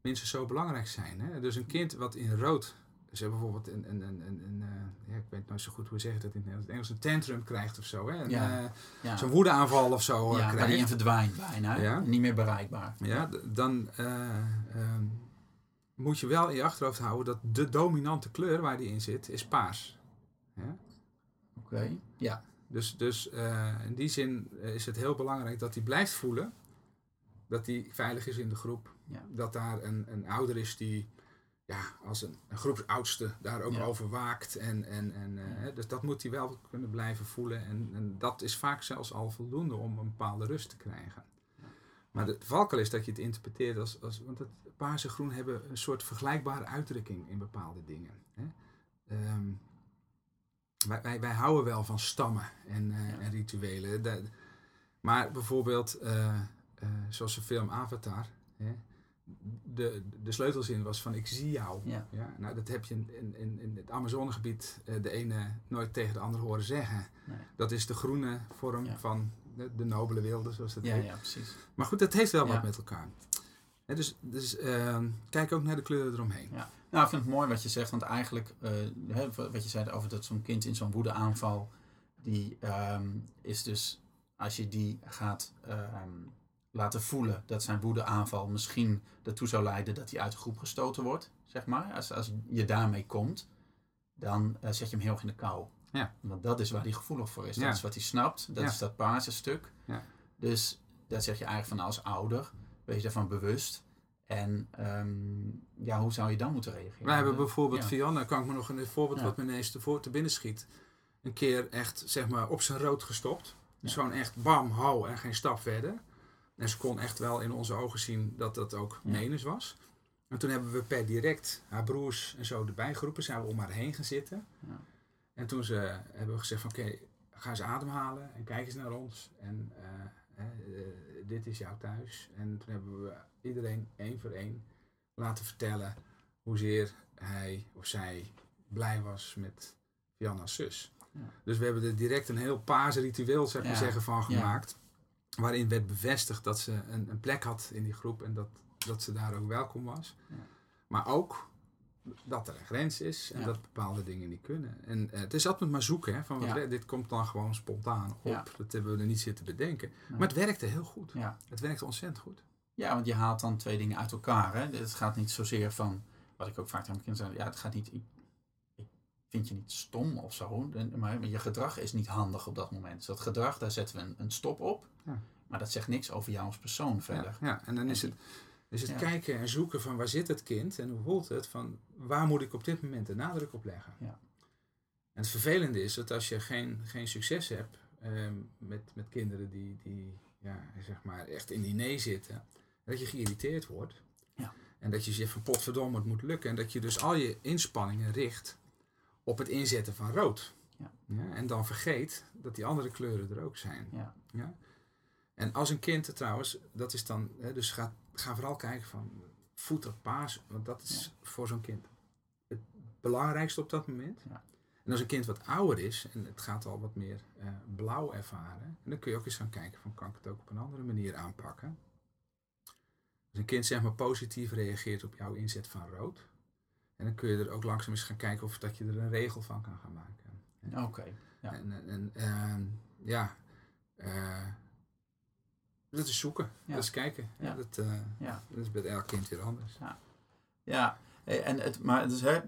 minstens zo belangrijk zijn. Hè? Dus een kind wat in rood, dus hè, bijvoorbeeld een, een, een, een, een eh, ja, ik weet nooit zo goed hoe zeg je dat in het Engels, een tantrum krijgt of zo. Hè? Een, Ja. eh, ja, Zo'n woedeaanval of zo eh, ja, krijgt. waarin je verdwijnt bijna. Niet meer bereikbaar. Ja, dan eh, ehm, moet je wel in je achterhoofd houden dat de dominante kleur waar die in zit, is paars. Oké, ja. Dus, dus in die zin is het heel belangrijk dat hij blijft voelen dat hij veilig is in de groep. Ja. Dat daar een, een ouder is die ja, als een, een groepsoudste daar ook Ja. over waakt. En, en, en, hè, dus dat moet hij wel kunnen blijven voelen. En, en dat is vaak zelfs al voldoende om een bepaalde rust te krijgen. Maar de valkuil is dat je het interpreteert als, als want het paars en groen hebben een soort vergelijkbare uitdrukking in bepaalde dingen. Hè? Ehm, wij, wij, wij houden wel van stammen en, eh, Ja. en rituelen. Maar bijvoorbeeld, eh, zoals de film Avatar, hè? De, de sleutelzin was van ik zie jou. Ja. Ja, nou, dat heb je in, in, in het Amazonegebied eh, de ene nooit tegen de andere horen zeggen. Nee. Dat is de groene vorm Ja. van de, de nobele wilde, zoals dat Ja, heet. ja, precies. Maar goed, dat heeft wel wat met elkaar. Dus dus ehm, kijk ook naar de kleuren eromheen. Ja. Nou, ik vind het mooi wat je zegt, want eigenlijk, eh, wat je zei over dat zo'n kind in zo'n woedeaanval, die ehm, is dus, als je die gaat ehm, laten voelen dat zijn woedeaanval misschien ertoe zou leiden dat hij uit de groep gestoten wordt, zeg maar. Als, als je daarmee komt, dan eh, zet je hem heel erg in de kou. Ja. Want dat is waar hij gevoelig voor is. Ja. Dat is wat hij snapt. Dat Ja. is dat paarse stuk. Ja. Dus dat zeg je eigenlijk van als ouder, wees daarvan bewust. En ehm, ja, hoe zou je dan moeten reageren? Wij hebben bijvoorbeeld. Fiona, kan ik me nog een voorbeeld wat me ineens te, voor, te binnen schiet. Een keer echt, zeg maar, op zijn rood gestopt. Dus gewoon echt bam, hou en geen stap verder. En ze kon echt wel in onze ogen zien dat dat ook menens was. En toen hebben we per direct haar broers en zo erbij geroepen. Zijn we om haar heen gaan zitten. Ja. En toen ze, hebben we gezegd van oké, ga eens ademhalen en kijk eens naar ons. En eh, eh, dit is jouw thuis. En toen hebben we iedereen één voor één laten vertellen hoezeer hij of zij blij was met Fianna's zus. Dus we hebben er direct een heel paasritueel, zeg maar Ja. zeggen, van gemaakt. Waarin werd bevestigd dat ze een, een plek had in die groep en dat, dat ze daar ook welkom was. Ja. Maar ook dat er een grens is en Ja. dat bepaalde dingen niet kunnen. En eh, het is altijd maar zoeken, hè, van wat dit komt dan gewoon spontaan op. Dat hebben we er niet zitten bedenken. Maar het werkte heel goed. Het werkte ontzettend goed. Ja, want je haalt dan twee dingen uit elkaar. Hè? Het gaat niet zozeer van, wat ik ook vaak tegen mijn kinderen zeg, ja, het gaat niet, vind je niet stom of zo, maar je gedrag is niet handig op dat moment. Dus dat gedrag, daar zetten we een, een stop op, Ja. maar dat zegt niks over jou als persoon verder. Ja, ja, en dan is het, is het Ja. kijken en zoeken van waar zit het kind en hoe voelt het, van waar moet ik op dit moment de nadruk op leggen. Ja. En het vervelende is dat als je geen, geen succes hebt ehm, met, met kinderen die, die ja, zeg maar echt in die nee zitten, dat je geïrriteerd wordt. Ja. En dat je zegt van potverdomme, het moet lukken. En dat je dus al je inspanningen richt op het inzetten van rood. Ja. en dan vergeet dat die andere kleuren er ook zijn. Ja. Ja? En als een kind trouwens, dat is dan, hè, dus ga, ga vooral kijken van, voed dat paas, want dat is voor zo'n kind het belangrijkste op dat moment. Ja. En als een kind wat ouder is en het gaat al wat meer eh, blauw ervaren, en dan kun je ook eens gaan kijken van, kan ik het ook op een andere manier aanpakken? Als een kind zeg maar positief reageert op jouw inzet van rood, en dan kun je er ook langzaam eens gaan kijken of dat je er een regel van kan gaan maken. Oké, Ja. En, en, en, ehm, ja, eh, dat is zoeken, Ja. dat is kijken. Ja. Ja. dat, eh, ja. dat is bij elk kind weer anders. Ja, eh, en het, maar het, is, hè,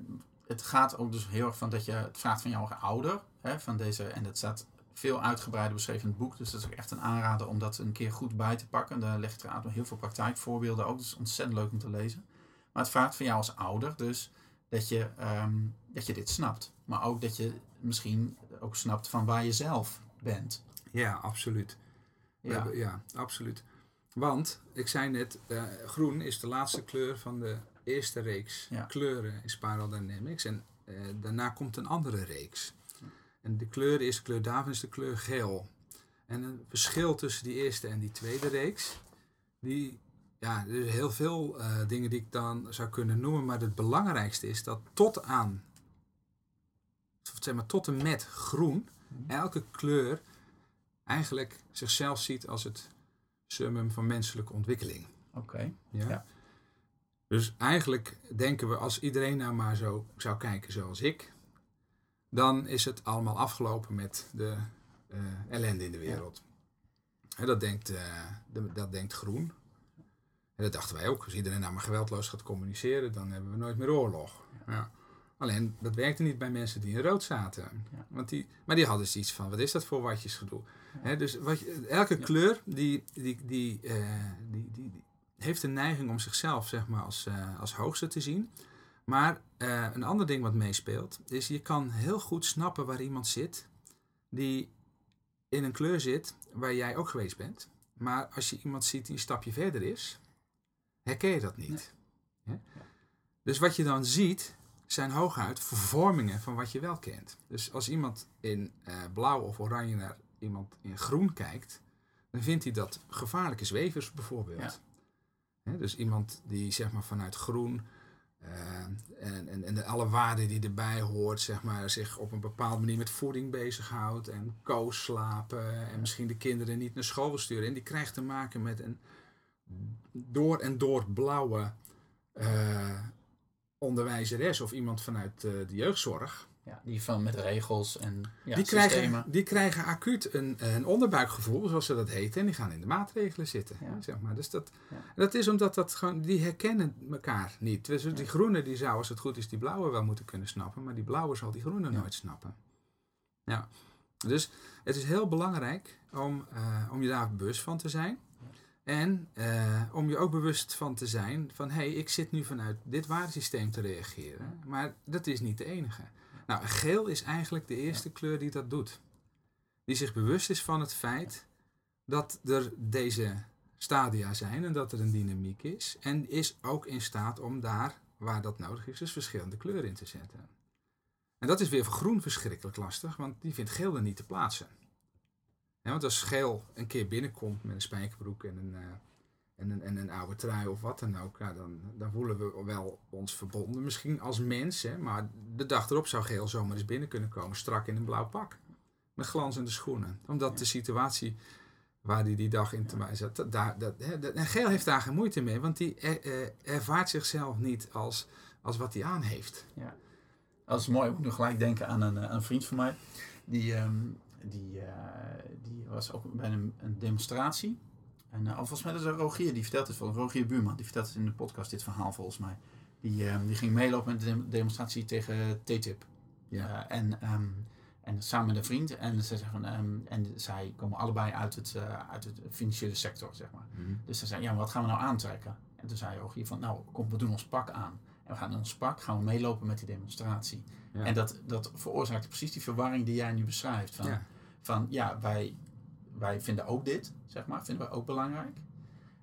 het gaat ook dus heel erg van dat je het vraagt van jouw ouder. Hè, van deze, en dat staat veel uitgebreider beschreven in het boek. Dus dat is ook echt een aanrader om dat een keer goed bij te pakken. Daar leg je trouwens heel veel praktijkvoorbeelden ook. Dat is ontzettend leuk om te lezen. Maar het vraagt van jou als ouder dus dat je, ehm, dat je dit snapt. Maar ook dat je misschien ook snapt van waar je zelf bent. Ja, absoluut. Ja, hebben- ja absoluut. Want, ik zei net, eh, groen is de laatste kleur van de eerste reeks Ja. kleuren in Spiral Dynamics. En eh, daarna komt een andere reeks. En de kleur is, kleur Davin is de kleur geel. En een verschil tussen die eerste en die tweede reeks, die, ja, er zijn heel veel eh, dingen die ik dan zou kunnen noemen, maar het belangrijkste is dat tot aan, zeg maar tot en met groen, elke kleur eigenlijk zichzelf ziet als het summum van menselijke ontwikkeling. oké. Ja? Ja. Dus eigenlijk denken we, als iedereen nou maar zo zou kijken zoals ik, dan is het allemaal afgelopen met de eh, ellende in de wereld. Dat, denkt, eh, de- dat denkt groen. En dat dachten wij ook. Als iedereen nou maar geweldloos gaat communiceren, dan hebben we nooit meer oorlog. Ja. Alleen, dat werkte niet bij mensen die in rood zaten. Ja. Want die, maar die hadden zoiets van, wat is dat voor watjesgedoe? Hè, dus wat elke kleur die, die, die, eh, die, die, die heeft een neiging om zichzelf zeg maar, als, eh, als hoogste te zien. Maar eh, een ander ding wat meespeelt, is je kan heel goed snappen waar iemand zit die in een kleur zit waar jij ook geweest bent. Maar als je iemand ziet die een stapje verder is, herken je dat niet. Dus wat je dan ziet, zijn hooguit vervormingen van wat je wel kent. Dus als iemand in eh, blauw of oranje naar iemand in groen kijkt, dan vindt hij dat gevaarlijke zwevers bijvoorbeeld. Ja. Dus iemand die zeg maar vanuit groen eh, en, en, en de, alle waarden die erbij hoort, zeg maar, zich op een bepaalde manier met voeding bezighoudt en koos slapen en misschien de kinderen niet naar school sturen. En die krijgt te maken met een door en door blauwe eh, onderwijzeres of iemand vanuit eh, de jeugdzorg. Ja, die van met regels en ja, die, systemen. krijgen, die krijgen acuut een, een onderbuikgevoel, zoals ze dat heten, en die gaan in de maatregelen zitten. Ja. Zeg maar. Dus dat, Ja. dat is omdat dat gewoon, die herkennen elkaar niet. Dus die groene die zou, als het goed is, die blauwe wel moeten kunnen snappen, maar die blauwe zal die groene nooit snappen. Ja. Dus het is heel belangrijk om, eh, om je daar bewust van te zijn. En eh, om je ook bewust van te zijn van hé, hey, ik zit nu vanuit dit waardesysteem te reageren. Maar dat is niet de enige. Nou, geel is eigenlijk de eerste kleur die dat doet. Die zich bewust is van het feit dat er deze stadia zijn en dat er een dynamiek is. En is ook in staat om daar, waar dat nodig is, dus verschillende kleuren in te zetten. En dat is weer voor groen verschrikkelijk lastig, want die vindt geel er niet te plaatsen. Ja, want als geel een keer binnenkomt met een spijkerbroek en een, eh, en een, en een oude trui of wat dan ook, ja, dan, dan voelen we wel ons verbonden. Misschien als mens, hè, maar de dag erop zou Geel zomaar eens binnen kunnen komen, strak in een blauw pak. Met glanzende schoenen. Omdat de situatie waar hij die dag in te mij zat, dat, daar, dat, hè, dat- en Geel heeft daar geen moeite mee, want die eh, eh, ervaart zichzelf niet als, als wat hij aan heeft. Dat is mooi. Ik moet nog gelijk denken aan een, aan een vriend van mij. Die, ehm, die, eh, die was ook bij een, een demonstratie. En uh, volgens mij dat is Rogier die vertelt het van Rogier Buurman. Die vertelt het in de podcast, dit verhaal volgens mij. Die, ehm, die ging meelopen met de dem- demonstratie tegen TTIP. Ja. Eh, en, ehm, en samen met een vriend. En, ze zeggen, ehm, en zij komen allebei uit het, eh, uit het financiële sector, zeg maar. Dus ze zei, ja, maar wat gaan we nou aantrekken? En toen zei Rogier van, nou, kom, we doen ons pak aan. En we gaan in ons pak, gaan we meelopen met die demonstratie. Ja. En dat, dat veroorzaakt precies die verwarring die jij nu beschrijft. Van, Ja. van ja, wij, wij vinden ook dit, zeg maar, vinden wij ook belangrijk.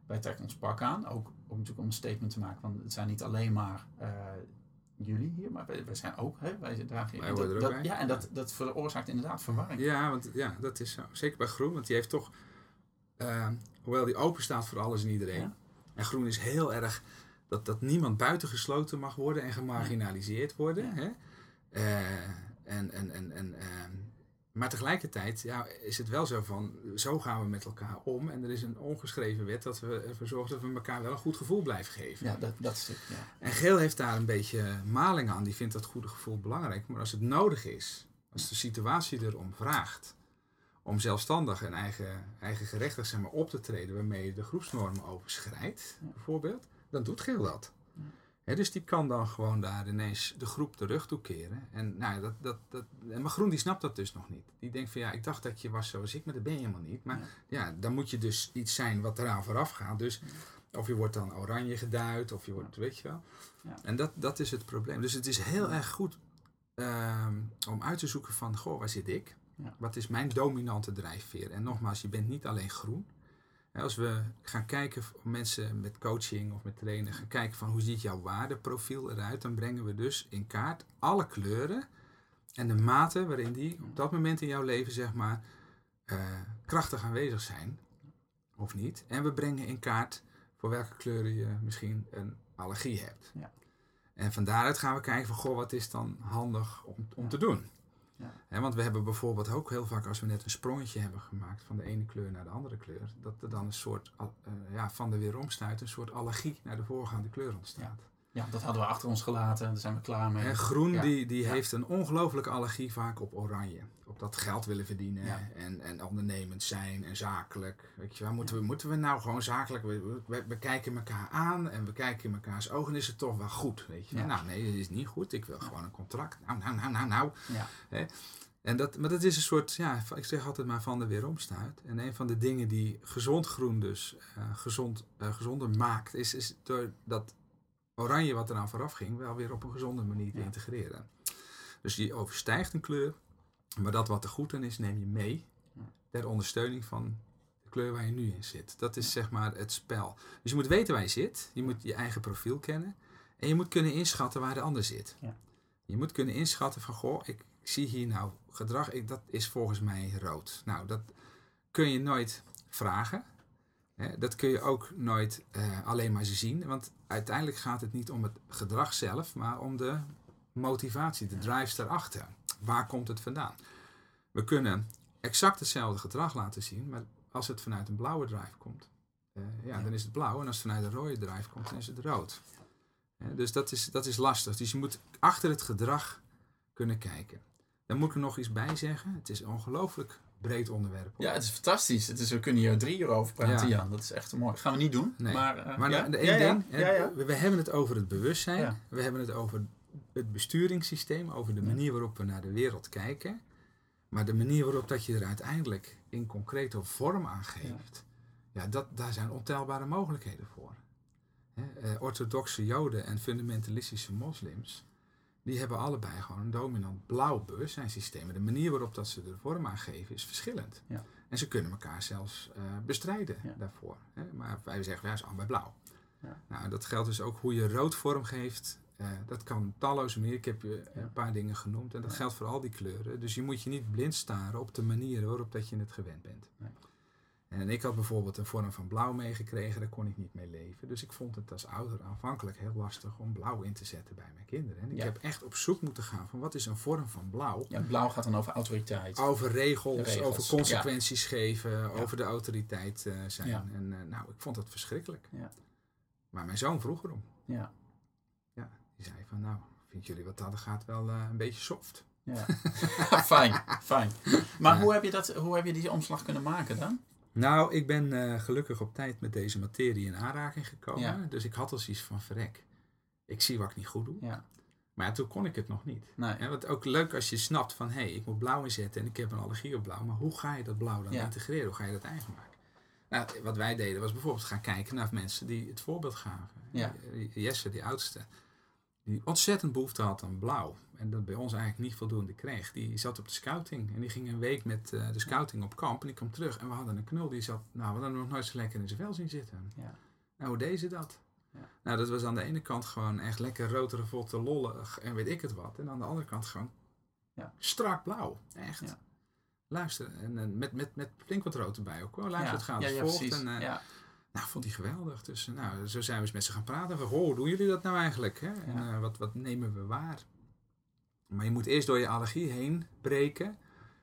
Wij trekken ons pak aan, ook, ook natuurlijk om een statement te maken van het zijn niet alleen maar eh, jullie hier, maar wij, wij zijn ook, hè, wij dragen Wij er dat, ook dat- bij. Ja, en dat, dat veroorzaakt inderdaad verwarring. Ja, want ja, dat is zo. Zeker bij Groen, want die heeft toch, eh, hoewel die open staat voor alles en iedereen. Ja. En Groen is heel erg dat, dat niemand buitengesloten mag worden en gemarginaliseerd worden. Hè? Eh, en, en, en, en, ehm, maar tegelijkertijd ja, is het wel zo van, zo gaan we met elkaar om. En er is een ongeschreven wet dat we ervoor zorgen dat we elkaar wel een goed gevoel blijven geven. Ja, dat, dat stuk, ja. En Geel heeft daar een beetje maling aan. Die vindt dat goede gevoel belangrijk. Maar als het nodig is, als de situatie erom vraagt om zelfstandig en eigen, eigen gerechtig zeg maar, op te treden waarmee je de groepsnormen overschrijdt, bijvoorbeeld, dan doet Geel dat. Dus die kan dan gewoon daar ineens de groep de rug toekeren. En, nou, ja, dat, dat, dat, en maar Groen die snapt dat dus nog niet. Die denkt van ja, ik dacht dat je was zoals ik, maar dat ben je helemaal niet. Maar ja, dan moet je dus iets zijn wat eraan vooraf gaat. Dus of je wordt dan oranje geduid, of je wordt, weet je wel. Ja. En dat, dat is het probleem. Dus het is heel erg goed ehm, om uit te zoeken van, goh, waar zit ik? Wat is mijn dominante drijfveer? En nogmaals, je bent niet alleen groen. Als we gaan kijken, mensen met coaching of met trainen gaan kijken van hoe ziet jouw waardeprofiel eruit, dan brengen we dus in kaart alle kleuren en de mate waarin die op dat moment in jouw leven, zeg maar, eh, krachtig aanwezig zijn of niet. En we brengen in kaart voor welke kleuren je misschien een allergie hebt. Ja. En van daaruit gaan we kijken van, goh, wat is dan handig om, om te doen? Ja. Want we hebben bijvoorbeeld ook heel vaak, als we net een sprongetje hebben gemaakt van de ene kleur naar de andere kleur, dat er dan een soort, eh, ja, van de weeromstuit, een soort allergie naar de voorgaande kleur ontstaat. Ja, dat hadden we achter ons gelaten. Daar zijn we klaar mee. Hè, groen Ja. die, die Ja. heeft een ongelooflijke allergie vaak op oranje. Op dat geld willen verdienen Ja. en, en ondernemend zijn en zakelijk. Weet je wel, moeten we, moeten we nou gewoon zakelijk... We, we, we kijken elkaar aan en we kijken in elkaars ogen. Is het toch wel goed, weet je? Ja. Nou nee, het is niet goed. Ik wil gewoon een contract. Nou, nou, nou, nou, nou. Ja. En dat, maar dat is een soort, ja, ik zeg altijd maar van de weeromstuit. En een van de dingen die gezond groen dus eh, gezond, eh, gezonder maakt, is, is door dat oranje wat eraan vooraf ging, wel weer op een gezonde manier te integreren. Dus je overstijgt een kleur, maar dat wat er goed aan is, neem je mee ter ondersteuning van de kleur waar je nu in zit. Dat is zeg maar het spel. Dus je moet weten waar je zit, je moet je eigen profiel kennen en je moet kunnen inschatten waar de ander zit. Ja. Je moet kunnen inschatten van, goh, ik zie hier nou gedrag, ik, dat is volgens mij rood. Nou, dat kun je nooit vragen. Dat kun je ook nooit eh, alleen maar zien, want uiteindelijk gaat het niet om het gedrag zelf, maar om de motivatie, de drives daarachter. Waar komt het vandaan? We kunnen exact hetzelfde gedrag laten zien, maar als het vanuit een blauwe drive komt, eh, ja, Ja. dan is het blauw. En als het vanuit een rode drive komt, dan is het rood. Dus dat is, dat is lastig. Dus je moet achter het gedrag kunnen kijken. Daar moet ik er nog iets bij zeggen. Het is ongelooflijk breed onderwerp. hoor. Ja, het is fantastisch. Het is, we kunnen hier drie uur over praten, Ja. Jan. Dat is echt mooi. Dat gaan we niet doen. Nee. Maar, eh, Maar ja? de, de ja, één ja. ding, hè, Ja, ja. We, we hebben het over het bewustzijn. Ja. We hebben het over het besturingssysteem, over de manier waarop we naar de wereld kijken. Maar de manier waarop dat je er uiteindelijk in concrete vorm aan geeft, ja. dat, daar zijn ontelbare mogelijkheden voor. Hè, eh, orthodoxe joden en fundamentalistische moslims, die hebben allebei gewoon een dominant blauw bewustzijnssysteem. De manier waarop dat ze er vorm aan geven is verschillend. Ja. En ze kunnen elkaar zelfs eh, bestrijden Ja. daarvoor. Hè. Maar wij zeggen, ja, is allebei blauw. Ja. Nou, dat geldt dus ook hoe je rood vorm geeft. Eh, dat kan talloze manieren. Ik heb je een paar dingen genoemd. En dat geldt voor al die kleuren. Dus je moet je niet blind staren op de manier waarop dat je het gewend bent. Nee. En ik had bijvoorbeeld een vorm van blauw meegekregen, daar kon ik niet mee leven. Dus ik vond het als ouder aanvankelijk heel lastig om blauw in te zetten bij mijn kinderen. En ik Ja. heb echt op zoek moeten gaan van wat is een vorm van blauw. Ja, blauw gaat dan over autoriteit. Over regels, Regels, over consequenties geven, over de autoriteit eh, zijn. En eh, nou, ik vond dat verschrikkelijk. Ja. Maar mijn zoon vroeg erom. Ja. Ja, die zei van nou, vind jullie wat dat gaat wel eh, een beetje soft. Ja. fijn, fijn. Maar hoe, heb je dat, hoe heb je die omslag kunnen maken dan? Nou, ik ben eh, gelukkig op tijd met deze materie in aanraking gekomen. Ja. Dus ik had al zoiets van verrek. Ik zie wat ik niet goed doe. Ja. Maar ja, toen kon ik het nog niet. Nee. En wat ook leuk als je snapt van hé, hey, ik moet blauw inzetten en ik heb een allergie op blauw. Maar hoe ga je dat blauw dan integreren? Hoe ga je dat eigen maken? Nou, wat wij deden was bijvoorbeeld gaan kijken naar mensen die het voorbeeld gaven. Ja. Jesse, die oudste, die ontzettend behoefte had aan blauw. En dat bij ons eigenlijk niet voldoende kreeg. Die zat op de scouting en die ging een week met eh, de scouting op kamp. En die kwam terug en we hadden een knul die zat, nou we hadden nog nooit zo lekker in zijn vel zien zitten. Ja. Nou, hoe deed ze dat? Ja. Nou, dat was aan de ene kant gewoon echt lekker rood, revolte, lollig en weet ik het wat. En aan de andere kant gewoon Ja. strak blauw. Echt. Ja. Luister, en, en met, met, met flink wat rood erbij ook. hoor. Luister, het gaat ja. En, ja. Nou, vond hij geweldig. Dus eh, nou, zo zijn we eens met ze gaan praten. Van, hoe doen jullie dat nou eigenlijk? Hè? En eh, wat, wat nemen we waar? Maar je moet eerst door je allergie heen breken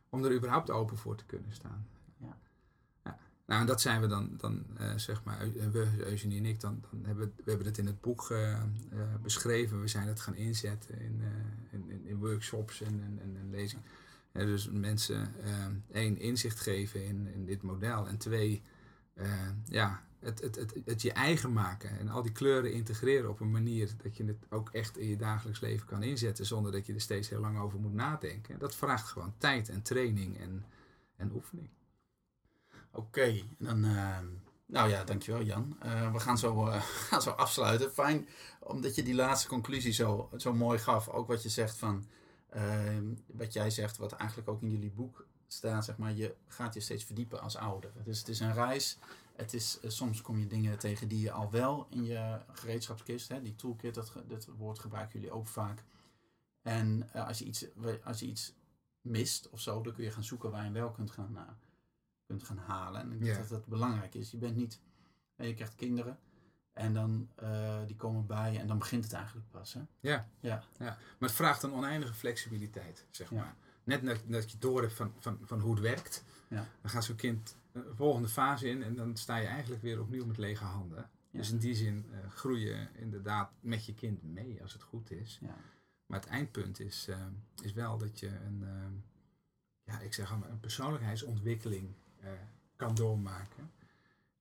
om er überhaupt open voor te kunnen staan. Ja. Ja. Nou, en dat zijn we dan, dan eh, zeg maar, Eu- we, Eugenie en ik, dan, dan hebben we, we hebben het in het boek eh, eh, beschreven. We zijn het gaan inzetten in, eh, in, in, workshops en, en, en, en lezingen. Ja, dus mensen, eh, één, inzicht geven in, in dit model. En twee, eh, ja, het, het, het, het je eigen maken. En al die kleuren integreren op een manier dat je het ook echt in je dagelijks leven kan inzetten. Zonder dat je er steeds heel lang over moet nadenken. Dat vraagt gewoon tijd en training en, en oefening. Oké, dan... eh, nou ja, dankjewel Jan. Eh, we gaan zo, eh, zo afsluiten. Fijn, omdat je die laatste conclusie zo, zo mooi gaf. Ook wat je zegt van... wat jij zegt, wat eigenlijk ook in jullie boek staat, zeg maar. Je gaat je steeds verdiepen als ouder. Dus het is een reis. Het is, eh, soms kom je dingen tegen die je al wel in je gereedschapskist, hè, die toolkit, dat, dat woord gebruiken jullie ook vaak. En eh, als, je iets, als je iets mist of zo, dan kun je gaan zoeken waar je hem wel kunt gaan, eh, kunt gaan halen. En ik denk Ja. dat dat belangrijk is. Je bent niet, je krijgt kinderen en dan die komen bij en dan begint het eigenlijk pas. Hè? Ja. Ja. Maar het vraagt een oneindige flexibiliteit, zeg Ja. maar. Net dat, dat je door hebt van, van, van hoe het werkt. Ja. Dan gaat zo'n kind een volgende fase in en dan sta je eigenlijk weer opnieuw met lege handen. Dus in die zin eh groei je inderdaad met je kind mee als het goed is. Ja. Maar het eindpunt is, eh, is wel dat je een, eh, ja, ik zeg maar, een persoonlijkheidsontwikkeling eh, kan doormaken.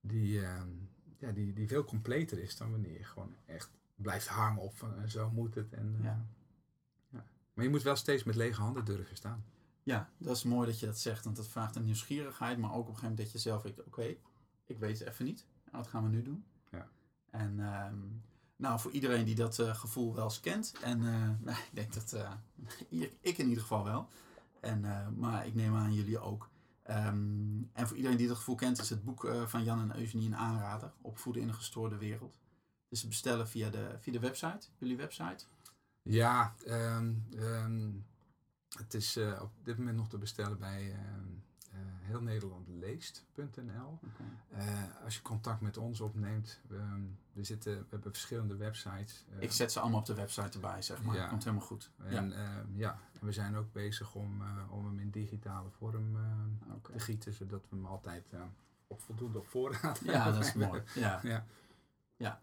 Die, eh, ja, die, die veel completer is dan wanneer je gewoon echt blijft hangen op van eh, zo moet het. En, eh, Ja. ja. Maar je moet wel steeds met lege handen durven staan. Ja, dat is mooi dat je dat zegt, want dat vraagt een nieuwsgierigheid, maar ook op een gegeven moment dat je zelf denkt, oké, ik weet het even niet. Wat gaan we nu doen? Ja. En ehm, nou, voor iedereen die dat eh, gevoel wel eens kent, en eh, nou, ik denk dat eh, ik in ieder geval wel, en, maar ik neem aan jullie ook. Ehm, en voor iedereen die dat gevoel kent, is het boek van Jan en Eugenie een aanrader, Opvoeden in een gestoorde wereld. Is te bestellen via de, via de website, jullie website. Ja, ehm, het is eh, op dit moment nog te bestellen bij ehm, eh, heel Nederland leest.nl. Eh, als je contact met ons opneemt, ehm, we, zitten, we hebben verschillende websites. Ik zet ze allemaal op de website erbij, zeg maar. Ja. Komt helemaal goed. En ja. ja. ja, en we zijn ook bezig om, om hem in digitale vorm te gieten, zodat we hem altijd op voldoende op voorraad Ja, hebben. dat is mooi. Ja. Ja.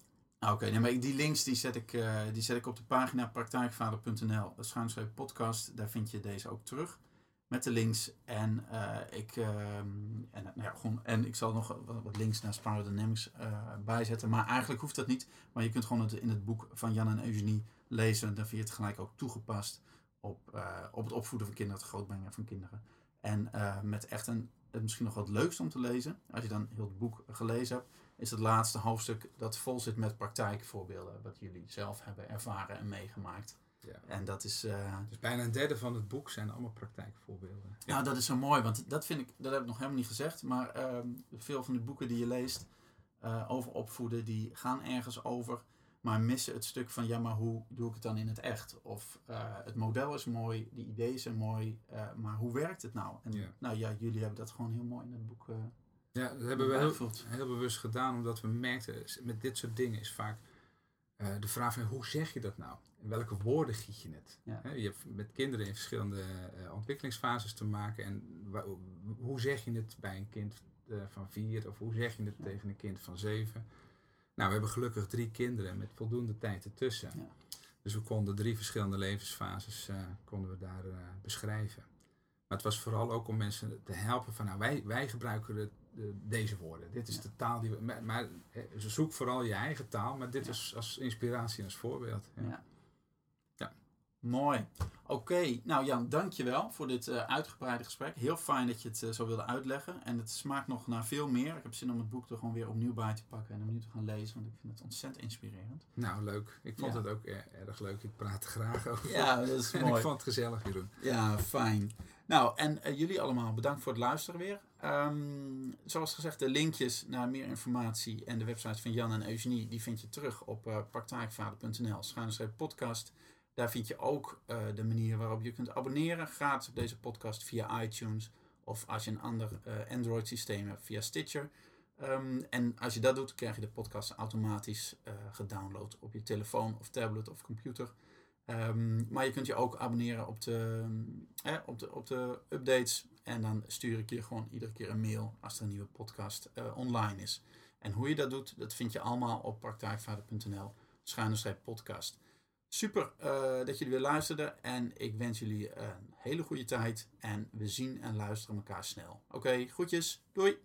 Oké, maar die links die zet, ik, eh, die zet ik op de pagina praktijkvader.nl schuinschrijf podcast. Daar vind je deze ook terug. Met de links. En, eh, ik, ehm, en, nou gewoon, en ik zal nog wat, links naar Spiral Dynamics eh bijzetten. Maar eigenlijk hoeft dat niet. Maar je kunt gewoon het in het boek van Jan en Eugenie lezen. Dan vind je het gelijk ook toegepast op, op het opvoeden van kinderen, het grootbrengen van kinderen. En met echt een, misschien nog wat leukst om te lezen. Als je dan heel het boek gelezen hebt is het laatste hoofdstuk dat vol zit met praktijkvoorbeelden. Wat jullie zelf hebben ervaren en meegemaakt. Ja. En dat is, eh, Dus bijna een derde van het boek zijn allemaal praktijkvoorbeelden. nou, dat is zo mooi, want dat vind ik, dat heb ik nog helemaal niet gezegd. Maar ehm, veel van de boeken die je leest eh, over opvoeden, die gaan ergens over. Maar missen het stuk van, ja, maar hoe doe ik het dan in het echt? Of eh, het model is mooi, de ideeën zijn mooi, maar hoe werkt het nou? En Ja. nou ja, jullie hebben dat gewoon heel mooi in het boek Ja, dat hebben we heel, heel bewust gedaan, omdat we merkten, met dit soort dingen is vaak eh, de vraag van hoe zeg je dat nou? In welke woorden giet je het? Ja. Je hebt met kinderen in verschillende eh, ontwikkelingsfases te maken. En hoe zeg je het bij een kind eh, van vier of hoe zeg je het tegen een kind van zeven? Nou, we hebben gelukkig drie kinderen met voldoende tijd ertussen. Ja. Dus we konden drie verschillende levensfases konden we daar beschrijven. Maar het was vooral ook om mensen te helpen van, nou, wij, wij gebruiken de, de- deze woorden. Dit is Ja. de taal die we... Maar, maar zoek vooral je eigen taal, maar dit Ja. is als inspiratie en als voorbeeld. Ja. Mooi. Oké, nou Jan, dankjewel voor dit eh, uitgebreide gesprek. Heel fijn dat je het eh, zo wilde uitleggen. En het smaakt nog naar veel meer. Ik heb zin om het boek er gewoon weer opnieuw bij te pakken en opnieuw te gaan lezen, want ik vind het ontzettend inspirerend. Nou, leuk. Ik vond Ja. het ook eh, erg leuk. Ik praat graag over. Ja, dat is En ik vond het gezellig, Jeroen. Ja, fijn. Nou, en jullie allemaal bedankt voor het luisteren weer. Ehm, zoals gezegd, de linkjes naar meer informatie en de website van Jan en Eugenie, die vind je terug op praktijkvader.nl, schuine podcast. Daar vind je ook eh, de manier waarop je kunt abonneren gratis op deze podcast via iTunes of als je een ander eh, Android systeem hebt via Stitcher. Ehm, en als je dat doet, krijg je de podcast automatisch eh, gedownload op je telefoon of tablet of computer. Ehm, maar je kunt je ook abonneren op de, op, de, op de updates. En dan stuur ik je gewoon iedere keer een mail als er een nieuwe podcast online is. En hoe je dat doet, dat vind je allemaal op praktijkvader.nl schuine podcast. Super eh, dat jullie weer luisterden. En ik wens jullie een hele goede tijd. En we zien en luisteren elkaar snel. Oké, groetjes. Doei.